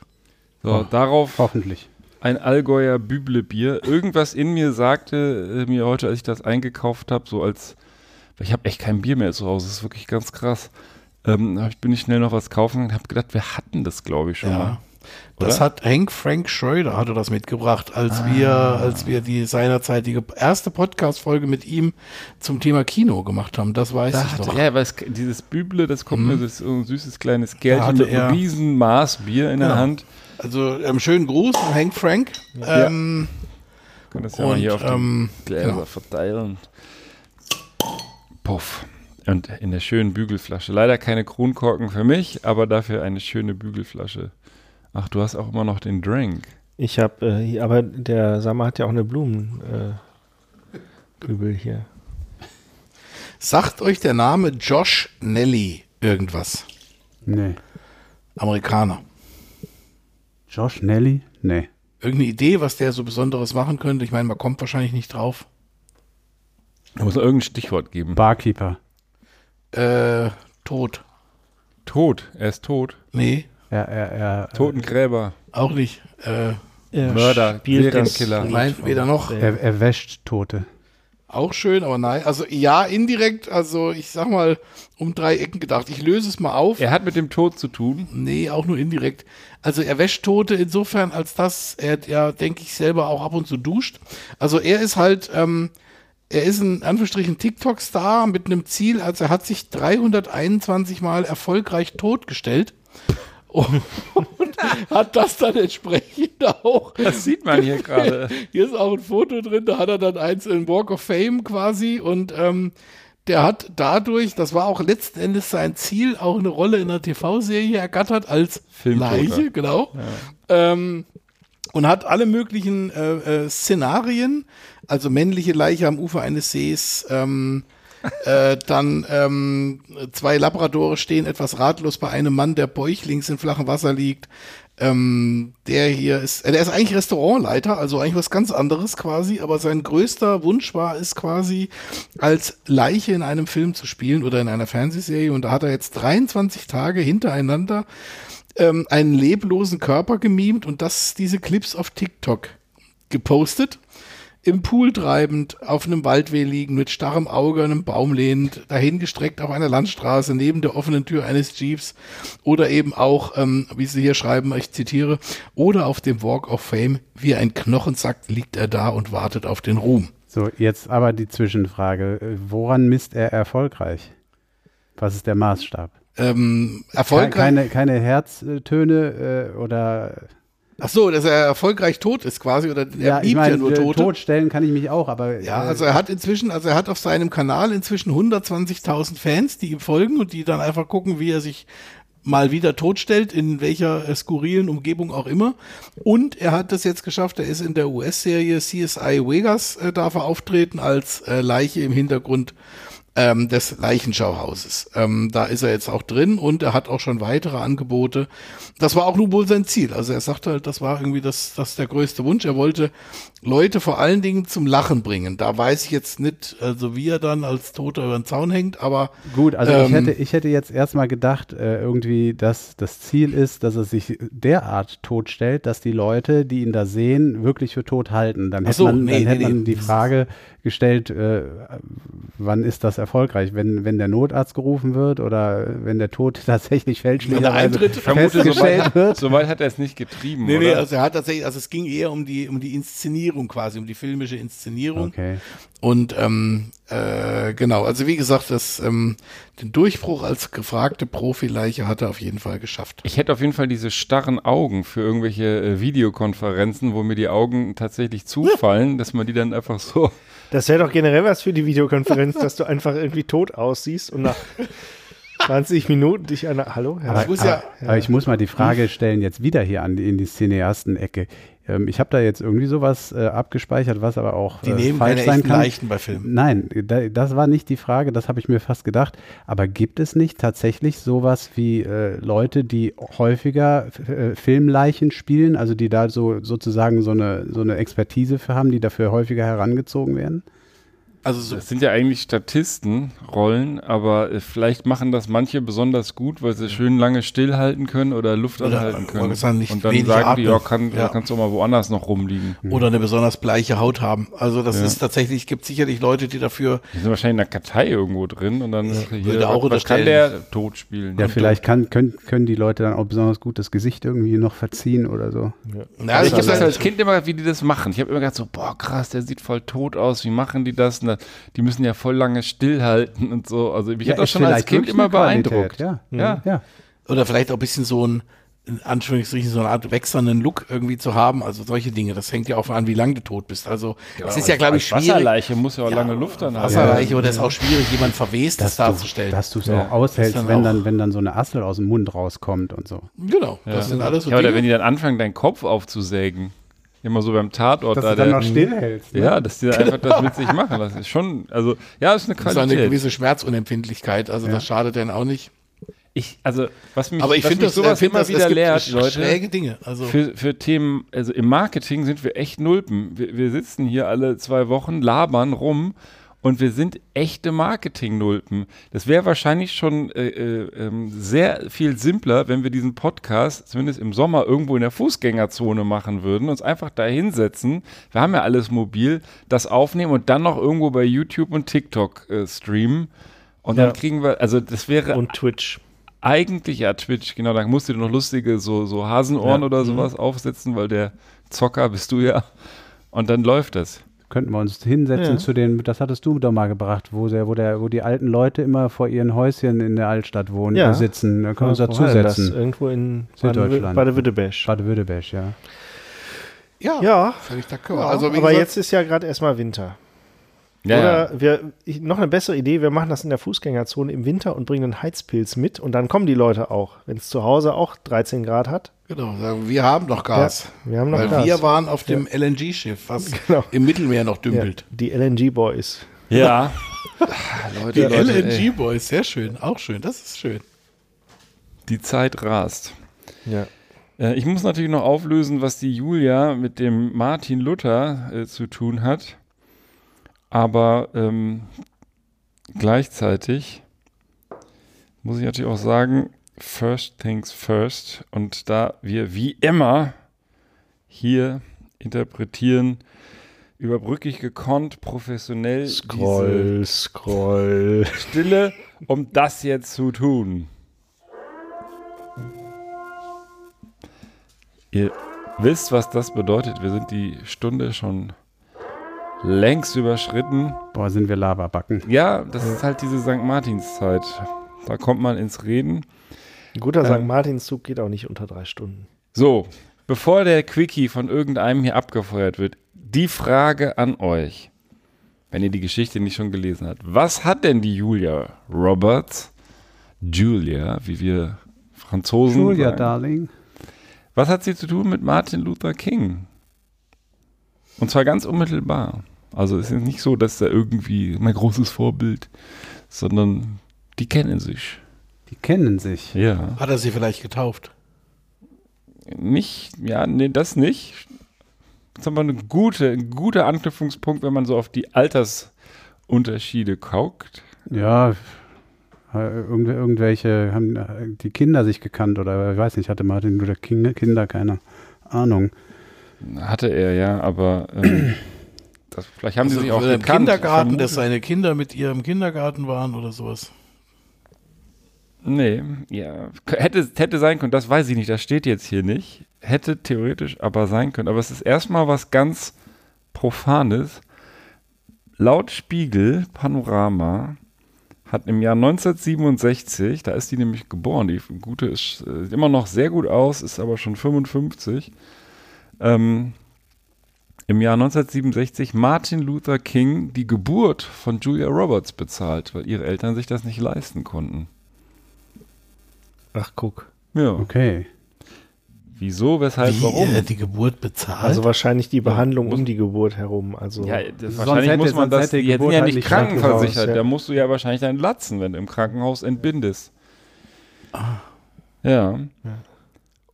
So, darauf Hoffentlich. ein Allgäuer Büblebier. Irgendwas in mir sagte äh, mir heute, als ich das eingekauft habe, so als, ich habe echt kein Bier mehr zu Hause, das ist wirklich ganz krass. Ähm, bin ich schnell noch was kaufen und habe gedacht, wir hatten das, glaube ich, schon mal. Das Oder? hat Hank Frank Schröder hatte das mitgebracht, als wir, als wir die seinerzeitige erste Podcast-Folge mit ihm zum Thema Kino gemacht haben. Das weiß Da ich hatte, noch. ja, weil es, dieses Büble, das kommt mir, das ist so ein süßes kleines hatte mit einem riesen Maßbier in der Genau. Hand. Also ähm, schönen Gruß an Hank Frank. Ähm, Kann das ja mal Und, hier auf ähm, die Gläser genau. verteilen. Puff. Und in der schönen Bügelflasche. Leider keine Kronkorken für mich, aber dafür eine schöne Bügelflasche. Ach, du hast auch immer noch den Drink. Ich habe, äh, hier- aber der Sammer hat ja auch eine Blumenkübel äh, hier. sagt euch der Name Josh Nelly irgendwas? Nee. Amerikaner. Josh Nelly? Nee. Irgendeine Idee, was der so Besonderes machen könnte? Ich meine, man kommt wahrscheinlich nicht drauf. Da muss irgendein Stichwort geben. Barkeeper. Äh, tot. Tot. Er ist tot. Nee, Er, er, er, Totengräber. auch nicht. Äh, Er Mörder, spielt Serienkiller. Nein, weder noch. er, er wäscht Tote. Auch schön, aber nein. Also ja, indirekt, also ich sag mal, um drei Ecken gedacht. Ich löse es mal auf. Er hat mit dem Tod zu tun. Nee, auch nur indirekt. Also er wäscht Tote insofern, als dass er ja, denke ich, selber auch ab und zu duscht. Also er ist halt, ähm, er ist ein Anführungsstrichen TikTok-Star mit einem Ziel, also er hat sich 321 Mal erfolgreich totgestellt. Und hat das dann entsprechend auch. Das sieht man hier gerade. Hier ist auch ein Foto drin, da hat er dann eins in Walk of Fame quasi und ähm, der hat dadurch, das war auch letzten Endes sein Ziel, auch eine Rolle in einer TV-Serie ergattert als. Leiche, genau. Ähm, und hat alle möglichen äh, äh, Szenarien, also männliche Leiche am Ufer eines Sees, ähm, äh, dann ähm, zwei Labradore stehen etwas ratlos bei einem Mann, der bäuchlings in flachem Wasser liegt. Ähm, der hier ist, äh, der ist eigentlich Restaurantleiter, also eigentlich was ganz anderes quasi, aber sein größter Wunsch war es quasi, als Leiche in einem Film zu spielen oder in einer Fernsehserie. Und da hat er jetzt 23 Tage hintereinander ähm, einen leblosen Körper gemimt und das, diese Clips auf TikTok gepostet. Im Pool treibend, auf einem Waldweh liegen, mit starrem Auge an einem Baum lehnend, dahingestreckt auf einer Landstraße, neben der offenen Tür eines Jeeps oder eben auch, ähm, wie sie hier schreiben, ich zitiere, oder auf dem Walk of Fame, wie ein Knochensack liegt er da und wartet auf den Ruhm. So, jetzt aber die Zwischenfrage. Woran misst er erfolgreich? Was ist der Maßstab? Ähm, erfolgreich. Keine, keine Herztöne äh, oder. Ach so, dass er erfolgreich tot ist quasi oder er liebt ja nur äh, Tote. Totstellen kann ich mich auch, aber. Ja, äh, also er hat inzwischen, also er hat auf seinem Kanal inzwischen 120.000 Fans, die ihm folgen und die dann einfach gucken, wie er sich mal wieder totstellt, in welcher äh, skurrilen Umgebung auch immer. Und er hat es jetzt geschafft, er ist in der US-Serie CSI Vegas, äh, darf er auftreten als äh, Leiche im Hintergrund ähm, des Leichenschauhauses. Ähm, da ist er jetzt auch drin und er hat auch schon weitere Angebote. Das war auch nun wohl sein Ziel. Also er sagte halt, das war irgendwie das, das der größte Wunsch. Er wollte Leute vor allen Dingen zum Lachen bringen. Da weiß ich jetzt nicht, also wie er dann als Toter über den Zaun hängt, aber Gut, also ich, Ähm, hätte, ich hätte jetzt erstmal gedacht, äh, irgendwie, dass das Ziel ist, dass er sich derart totstellt, dass die Leute, die ihn da sehen, wirklich für tot halten. Dann hätte so, man, nee, dann nee, hätte man nee. die Frage gestellt, äh, wann ist das erfolgreich? Wenn, wenn der Notarzt gerufen wird oder wenn der Tod tatsächlich fälschlicherweise eintritt, Vermute, festgestellt soweit, wird? soweit hat er es nicht getrieben, nee, oder? nee, also er hat tatsächlich, also es ging eher um die, um die Inszenierung quasi, um die filmische Inszenierung. Okay. Und ähm, äh, genau, also wie gesagt, das, ähm, den Durchbruch als gefragte Profileiche hat er auf jeden Fall geschafft. Ich hätte auf jeden Fall diese starren Augen für irgendwelche äh, Videokonferenzen, wo mir die Augen tatsächlich zufallen, dass man die dann einfach so. Das wäre doch generell was für die Videokonferenz, dass du einfach irgendwie tot aussiehst und nach 20 Minuten dich an. Hallo? Herr Aber, Ich muss aber, ja- aber ich muss mal die Frage stellen, jetzt wieder hier an die, in die Cineasten-Ecke. Ähm, ich habe da jetzt irgendwie sowas äh, abgespeichert, was aber auch Die äh, nehmen falsch keine sein echten kann. Leichen bei Filmen. Nein, da, das war nicht die Frage, das habe ich mir fast gedacht. Aber gibt es nicht tatsächlich sowas wie äh, Leute, die häufiger äh, Filmleichen spielen, also die da so sozusagen so eine, so eine Expertise für haben, die dafür häufiger herangezogen werden? Also so, Das sind ja eigentlich Statistenrollen, aber äh, vielleicht machen das manche besonders gut, weil sie schön lange stillhalten können oder Luft Oder, anhalten können. sagen, nicht Und dann sagen die, atmen. ja, kann, Ja. kannst du auch mal woanders noch rumliegen. oder eine besonders bleiche Haut haben. Also das Ja. ist tatsächlich, gibt sicherlich Leute, die dafür, Die sind wahrscheinlich in der Kartei irgendwo drin und dann hier, würde auch was, was kann der tot spielen? Ja, vielleicht kann, können, können die Leute dann auch besonders gut das Gesicht irgendwie noch verziehen oder so. na, Also ich habe das als Kind immer, wie die das machen. Ich habe immer gedacht so, boah krass, der sieht voll tot aus. Wie machen die das? Und da- die müssen ja voll lange stillhalten und so. Also mich hat das schon als Kind immer Qualität, beeindruckt. Ja. Ja. ja. oder vielleicht auch ein bisschen so ein, in Anführungsstrichen, so eine Art wechselnden Look irgendwie zu haben. Also solche Dinge. Das hängt ja auch an, wie lange du tot bist. Also es ist ja, glaube ich, schwierig. Wasserleiche muss ja auch lange Luft dann haben. Wasserleiche oder es ist auch schwierig, jemand Verwestes Dass du, darzustellen. dass du es Ja. auch aushältst, dann wenn, auch- dann, wenn dann so eine Assel aus dem Mund rauskommt und so. genau, das sind alles so Ja, oder Dinge. wenn die dann anfangen, deinen Kopf aufzusägen. Immer so beim Tatort. Dass da, du dann der- noch stillhältst. Ne? Ja, dass die da einfach das mit sich machen. Das ist schon, also, ja, das ist eine das ist eine Qualität. gewisse Schmerzunempfindlichkeit. Also das schadet dann auch nicht. ich, also, was mich, Aber ich finde das, sowas find immer das, wieder lehrt, Leute. schräge Dinge. Also Für, für Themen, also im Marketing sind wir echt Nulpen. Wir, wir sitzen hier alle zwei Wochen, labern rum und wir sind echte Marketing-Nulpen. Das wäre wahrscheinlich schon äh, äh, ähm, sehr viel simpler, wenn wir diesen Podcast zumindest im Sommer irgendwo in der Fußgängerzone machen würden, uns einfach da hinsetzen. Wir haben ja alles mobil, das aufnehmen und dann noch irgendwo bei YouTube und TikTok äh, streamen. Und Ja. dann kriegen wir, also das wäre Und Twitch. eigentlich ja Twitch, genau, da musst du dir noch lustige so, so Hasenohren Ja. oder sowas aufsetzen, weil der Zocker bist du ja. Und dann läuft das. Könnten wir uns hinsetzen Ja. zu den, das hattest du doch mal gebracht, wo, der, wo, der, wo die alten Leute immer vor ihren Häuschen in der Altstadt wohnen, Ja. sitzen. Da können wir uns dazusetzen. Irgendwo in Süddeutschland. Baden-Württemberg. Baden-Württemberg, ja. ja, Ja, völlig d'accord. Also aber gesagt, jetzt ist ja gerade erstmal Winter. Ja, Oder wir, ich, noch eine bessere Idee, wir machen das in der Fußgängerzone im Winter und bringen einen Heizpilz mit und dann kommen die Leute auch, wenn es zu Hause auch 13 Grad hat. genau, sagen, wir haben noch Gas. Ja, wir haben noch weil Gas. wir waren auf dem LNG-Schiff, was Genau. im Mittelmeer noch Ja, dümpelt. die LNG-Boys. ja. Die Leute, ey, LNG-Boys, sehr schön, auch schön, das ist schön. die Zeit rast. Ja. Äh, ich muss natürlich noch auflösen, was die Julia mit dem Martin Luther äh, zu tun hat. Aber ähm, gleichzeitig muss ich natürlich auch sagen, first things first. Und da wir wie immer hier interpretieren, überbrücke ich gekonnt, professionell Scroll, scroll. Stille, um das jetzt zu tun. Ihr wisst, was das bedeutet. Wir sind die Stunde schon längst überschritten. Boah, sind wir Lavabacken. Ja, das ist halt diese St. Martinszeit. Da kommt man ins Reden. Ein guter Ähm. St. Martinszug geht auch nicht unter drei Stunden. So, bevor der Quickie von irgendeinem hier abgefeuert wird, die Frage an euch, wenn ihr die Geschichte nicht schon gelesen habt. Was hat denn die Julia Roberts, Julia, wie wir Franzosen Julia, sagen, Darling. was hat sie zu tun mit Martin Luther King? Und zwar ganz unmittelbar. Also es ist nicht so, dass er irgendwie mein großes Vorbild, sondern die kennen sich. Die kennen sich. Ja. Hat er sie vielleicht getauft? Nicht, ja, nee, das nicht. Das ist aber eine gute, ein guter Anknüpfungspunkt, wenn man so auf die Altersunterschiede guckt. Ja, irgendw irgendwelche haben die Kinder sich gekannt oder ich weiß nicht, hatte Martin Luther King Kinder, keine Ahnung. Hatte er ja, aber ähm, das, vielleicht haben sie sich auch Also im. Kindergarten, dass seine Kinder mit ihr im Kindergarten waren oder sowas. Nee, ja. Hätte, hätte sein können, das weiß ich nicht, das steht jetzt hier nicht. Hätte theoretisch aber sein können. Aber es ist erstmal was ganz Profanes. Laut Spiegel Panorama hat im Jahr 1967, da ist die nämlich geboren, die gute ist, äh, sieht immer noch sehr gut aus, ist aber schon 55. Ähm, Im Jahr 1967 Martin Luther King die Geburt von Julia Roberts bezahlt, weil ihre Eltern sich das nicht leisten konnten. Ach, guck. Ja. Okay. Wieso, weshalb, Wie, warum? äh, die Geburt bezahlt? Also wahrscheinlich die Behandlung muss- um die Geburt herum. Also Ja, das wahrscheinlich muss man das, die Geburt ja halt nicht krankenversichert, ja. da musst du ja wahrscheinlich deinen Latzen, wenn du im Krankenhaus entbindest. Ah. Ja.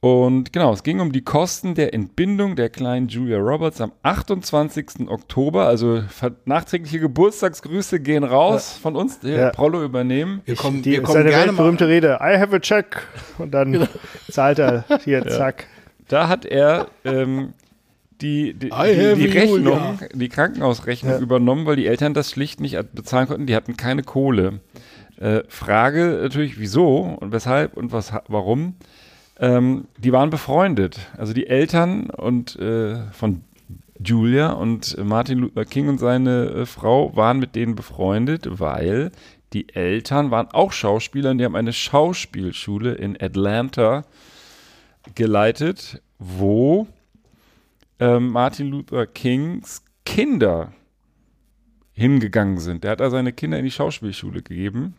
Und genau, es ging um die Kosten der Entbindung der kleinen Julia Roberts am 28. Oktober. Also nachträgliche Geburtstagsgrüße gehen raus von uns. Hier, Ja. Prollo übernehmen. wir kommen, die wir ist kommen eine gerne mal. weltberühmte Rede. I have a check. Und dann Genau. zahlt er hier, zack. Da hat er ähm, die, die, die, die. Rechnung, die Krankenhausrechnung Ja. übernommen, weil die Eltern das schlicht nicht bezahlen konnten. Die hatten keine Kohle. Äh, Frage natürlich, wieso und weshalb und was, warum. Ähm, die waren befreundet. Also die Eltern und äh, von Julia und Martin Luther King und seine äh, Frau waren mit denen befreundet, weil die Eltern waren auch Schauspieler und die haben eine Schauspielschule in Atlanta geleitet, wo ähm, Martin Luther Kings Kinder hingegangen sind. Der hat da seine Kinder in die Schauspielschule gegeben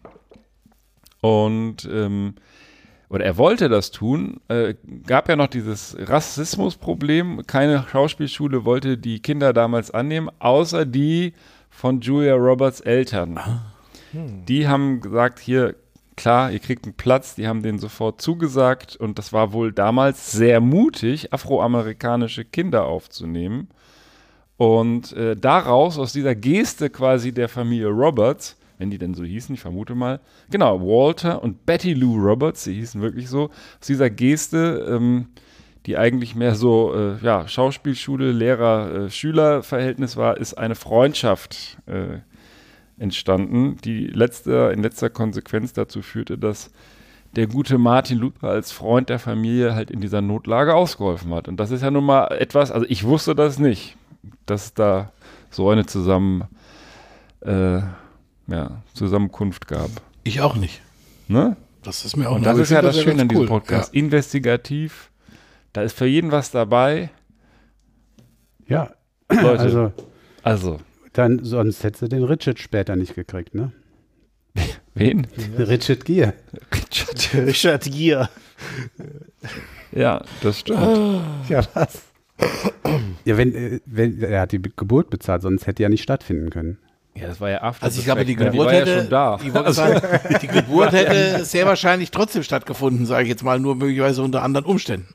und ähm, oder er wollte das tun. Äh, gab ja noch dieses Rassismusproblem. Keine Schauspielschule wollte die Kinder damals annehmen, außer die von Julia Roberts Eltern. Die haben gesagt, hier, klar, ihr kriegt einen Platz. Die haben den sofort zugesagt. Und das war wohl damals sehr mutig, afroamerikanische Kinder aufzunehmen. Und äh, daraus, aus dieser Geste quasi der Familie Roberts, wenn die denn so hießen, ich vermute mal, genau, Walter und Betty Lou Roberts, sie hießen wirklich so, aus dieser Geste, ähm, die eigentlich mehr so, äh, ja, Schauspielschule, Lehrer-Schüler-Verhältnis war, ist eine Freundschaft äh, entstanden, die letzte, in letzter Konsequenz dazu führte, dass der gute Martin Luther als Freund der Familie halt in dieser Notlage ausgeholfen hat. Und das ist ja nun mal etwas, also ich wusste das nicht, dass da so eine zusammen, äh, ja, Zusammenkunft gab. Ich auch nicht. Ne? Das ist mir auch Und das ist ja das ja Schöne an diesem Podcast. Investigativ, da ist für jeden was dabei. Ja, Leute, also also, dann sonst hättest du den Richard später nicht gekriegt, ne? wen? Richard Gere. Richard. Richard Gere. Ja, das stimmt. Ja, was? Ja, wenn, äh, wenn er hat die Geburt bezahlt, sonst hätte ja nicht stattfinden können. Ja, das war ja After Also ich the glaube, die ne? Geburt war hätte, ja schon da. Ich wollte sagen, die Geburt hätte sehr wahrscheinlich trotzdem stattgefunden, sage ich jetzt mal, nur möglicherweise unter anderen Umständen.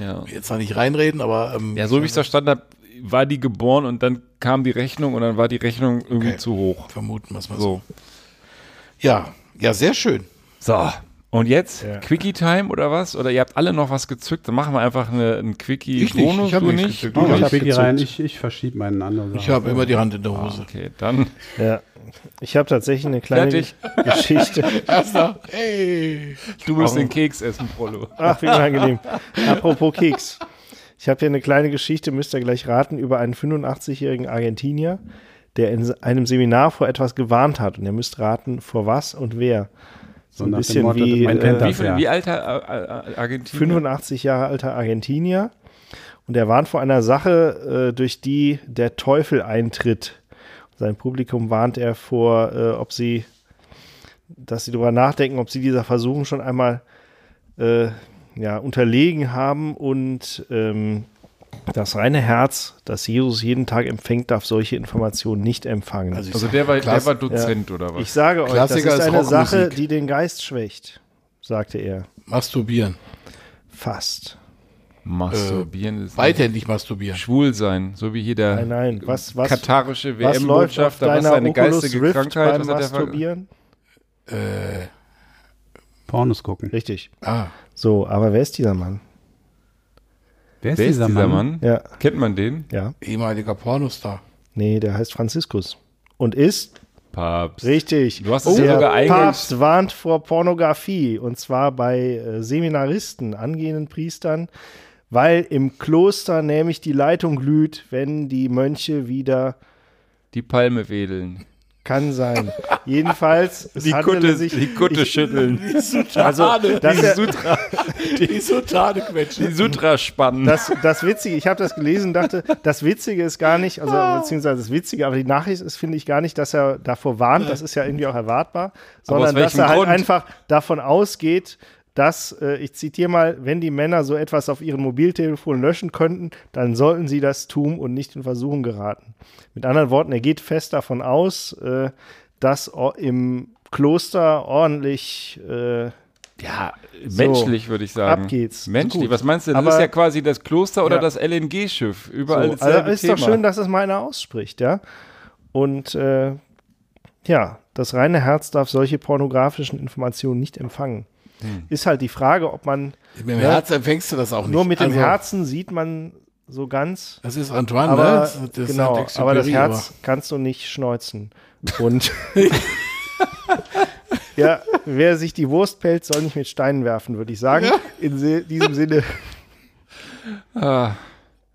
Ja. Jetzt zwar nicht reinreden, aber ähm, ja, so wie ich es verstanden habe, war die geboren und dann kam die Rechnung und dann war die Rechnung irgendwie Okay. zu hoch. vermuten wir es mal so. So. Ja, ja, sehr schön. So. Und jetzt Ja. Quickie Time oder was? Oder ihr habt alle noch was gezückt? Dann machen wir einfach eine, einen Quickie Ich nicht, Bonus. ich hab du nichts nicht? gezückt. Du Ich Oh, hab nicht? ich, gezückt. rein, ich, ich verschiebe meinen anderen. Ich habe immer die Hand in der Ah, Hose. okay, dann Ja. Ich habe tatsächlich eine kleine Fertig. Geschichte. Erster, hey. du musst den Keks essen, Prollo. Ach, wie unangenehm. Apropos Keks. Ich habe hier eine kleine Geschichte, müsst ihr gleich raten, über einen 85-jährigen Argentinier, der in einem Seminar vor etwas gewarnt hat. Und ihr müsst raten, vor was und wer. So ein bisschen Motto, wie man kennt äh, Wie, das. viel, ja. wie alt äh, äh, Argentinien? 85 Jahre alter Argentinier. Und er warnt vor einer Sache, äh, durch die der Teufel eintritt. Sein Publikum warnt er vor, äh, ob sie, dass sie darüber nachdenken, ob sie dieser Versuchung schon einmal äh, ja, unterlegen haben und ähm, das reine Herz, das Jesus jeden Tag empfängt, darf solche Informationen nicht empfangen. Also Also der war, der war Dozent oder was? ich sage euch, Klassiker das ist ist eine. Sache, die den Geist schwächt, sagte er. masturbieren. Fast. Masturbieren ist Beidhändig masturbieren. schwul sein, so wie hier der Nein, nein. Was, was, katarische was WM-Botschafter. Was ist deiner eine Oculus geistige Rift Krankheit? beim Was Masturbieren? Äh, Pornos gucken. Richtig. ah, So, aber wer ist dieser Mann? Wer ist Wer ist dieser Mann? Ja, Kennt man den? ja. ehemaliger Pornostar. Nee, der heißt Franziskus. Und ist Papst. richtig. Du hast es ja der sogar eingangs- Papst warnt vor Pornografie. Und zwar bei äh, Seminaristen, angehenden Priestern, weil im Kloster nämlich die Leitung glüht, wenn die Mönche wieder. Die Palme wedeln. Kann sein. Jedenfalls, es Die Kutte, sich, die Kutte ich, schütteln. Also, das, die, ja, Sutra, Die Sutane quetschen. die Sutra spannen. Das, das Witzige, ich habe das gelesen, dachte, das Witzige ist gar nicht, also beziehungsweise das Witzige, aber die Nachricht ist, finde ich, gar nicht, dass er davor warnt, das ist ja irgendwie auch erwartbar, sondern dass er halt Grund? einfach davon ausgeht, dass, äh, ich zitiere mal, wenn die Männer so etwas auf ihren Mobiltelefonen löschen könnten, dann sollten sie das tun und nicht in Versuchung geraten. Mit anderen Worten, er geht fest davon aus, äh, dass im Kloster ordentlich äh, Ja, So, menschlich würde ich sagen. ab geht's. Menschlich. Gut. Was meinst du? Das Aber- ist ja quasi das Kloster oder Ja. das LNG-Schiff. Überall so. Also ist Thema. doch schön, dass es mal einer ausspricht, ja. Und äh, ja, das reine Herz darf solche pornografischen Informationen nicht empfangen. Hm. Ist halt die Frage, ob man Mit dem Ja. Herz empfängst du das auch nicht. nur mit dem Also, Herzen sieht man so ganz. Das ist Antoine, Aber, ne? Das, das genau, aber das Herz kannst du nicht schneuzen. Und ja, wer sich die Wurst pellt, soll nicht mit Steinen werfen, würde ich sagen. In se- diesem Sinne. Ah,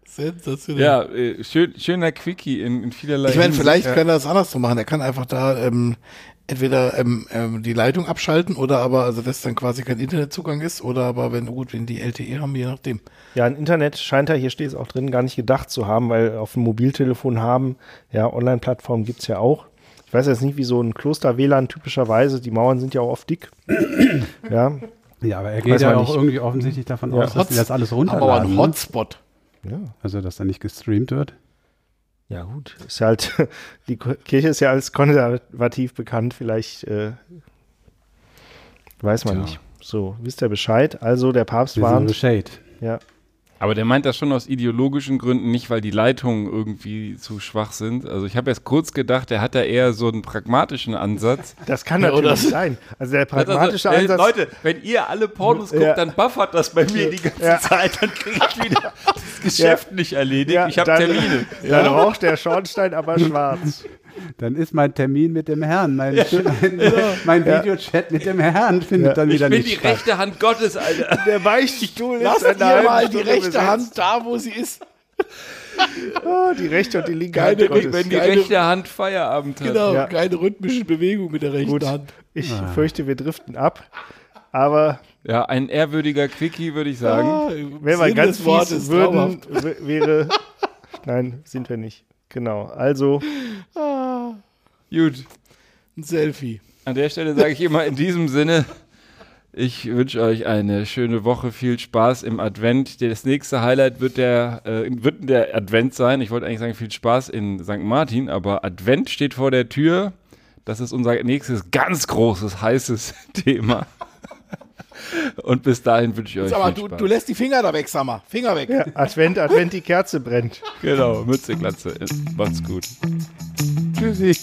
Sensationell. ja, äh, schön, schöner Quickie in, in vielerlei Ich meine, vielleicht ja. kann er das andersrum machen. Er kann einfach da ähm, entweder ähm, ähm, die Leitung abschalten oder aber, also dass dann quasi kein Internetzugang ist oder aber wenn, gut, wenn die LTE haben, je nachdem. Ja, ein Internet scheint er, hier steht es auch drin, gar nicht gedacht zu haben, weil auf dem Mobiltelefon haben, ja, Online-Plattformen gibt es ja auch. Ich weiß jetzt nicht, wie so ein Kloster-WLAN typischerweise, die Mauern sind ja auch oft dick. ja, Ja, aber er geht ja auch nicht. irgendwie offensichtlich davon Ja. aus, dass die das alles Aber ein runterladen. Hotspot. ja. Also, dass da nicht gestreamt wird. Ja, gut. Ist halt, die Kirche ist ja als konservativ bekannt, vielleicht äh, weiß man Tja. nicht. So, wisst ihr Bescheid? Also, der Papst Wir warnt. Shade. Ja, Aber der meint das schon aus ideologischen Gründen, nicht weil die Leitungen irgendwie zu schwach sind. Also ich habe erst kurz gedacht, er hat da eher so einen pragmatischen Ansatz. das kann Ja, natürlich oder- sein. Also, der pragmatische also, Ansatz. Leute, wenn ihr alle Pornos guckt, Ja. dann buffert das bei mir die ganze Ja. Zeit. Dann kriege ich wieder das Geschäft nicht erledigt. ich habe Termine. Dann raucht der Schornstein aber schwarz. Dann ist mein Termin mit dem Herrn, mein, mein, mein Videochat mit dem Herrn findet Ja. dann Ich wieder bin nicht die statt. rechte Hand Gottes, Alter. Der Beichtstuhl ist eine ihr halbe mal die Stunde rechte besetzt. Hand da, wo sie ist. Oh, die rechte und die linke Keine Hand Gottes. Wenn die Geile- rechte Hand Feierabend hat. Genau, Ja. keine rhythmische Bewegung mit der rechten Gut, Hand. ich fürchte, wir driften ab. Aber Ja, ein ehrwürdiger Quickie, würde ich sagen. Ah, wenn wir ganz fies würden, wäre. Nein, sind wir nicht. Genau. Also, Gut. Ein Selfie. An der Stelle sage ich immer in diesem Sinne, ich wünsche euch eine schöne Woche, viel Spaß im Advent. Das nächste Highlight wird der, äh, wird der Advent sein. Ich wollte eigentlich sagen, viel Spaß in St. Martin, aber Advent steht vor der Tür. Das ist unser nächstes ganz großes, heißes Thema. Und bis dahin wünsche ich euch. viel du, du, lässt die Finger da weg, Sammer. Finger weg. Ja, Advent, Advent, die Kerze brennt. Genau, Mütze, Glatze. Macht's gut. Tschüssi.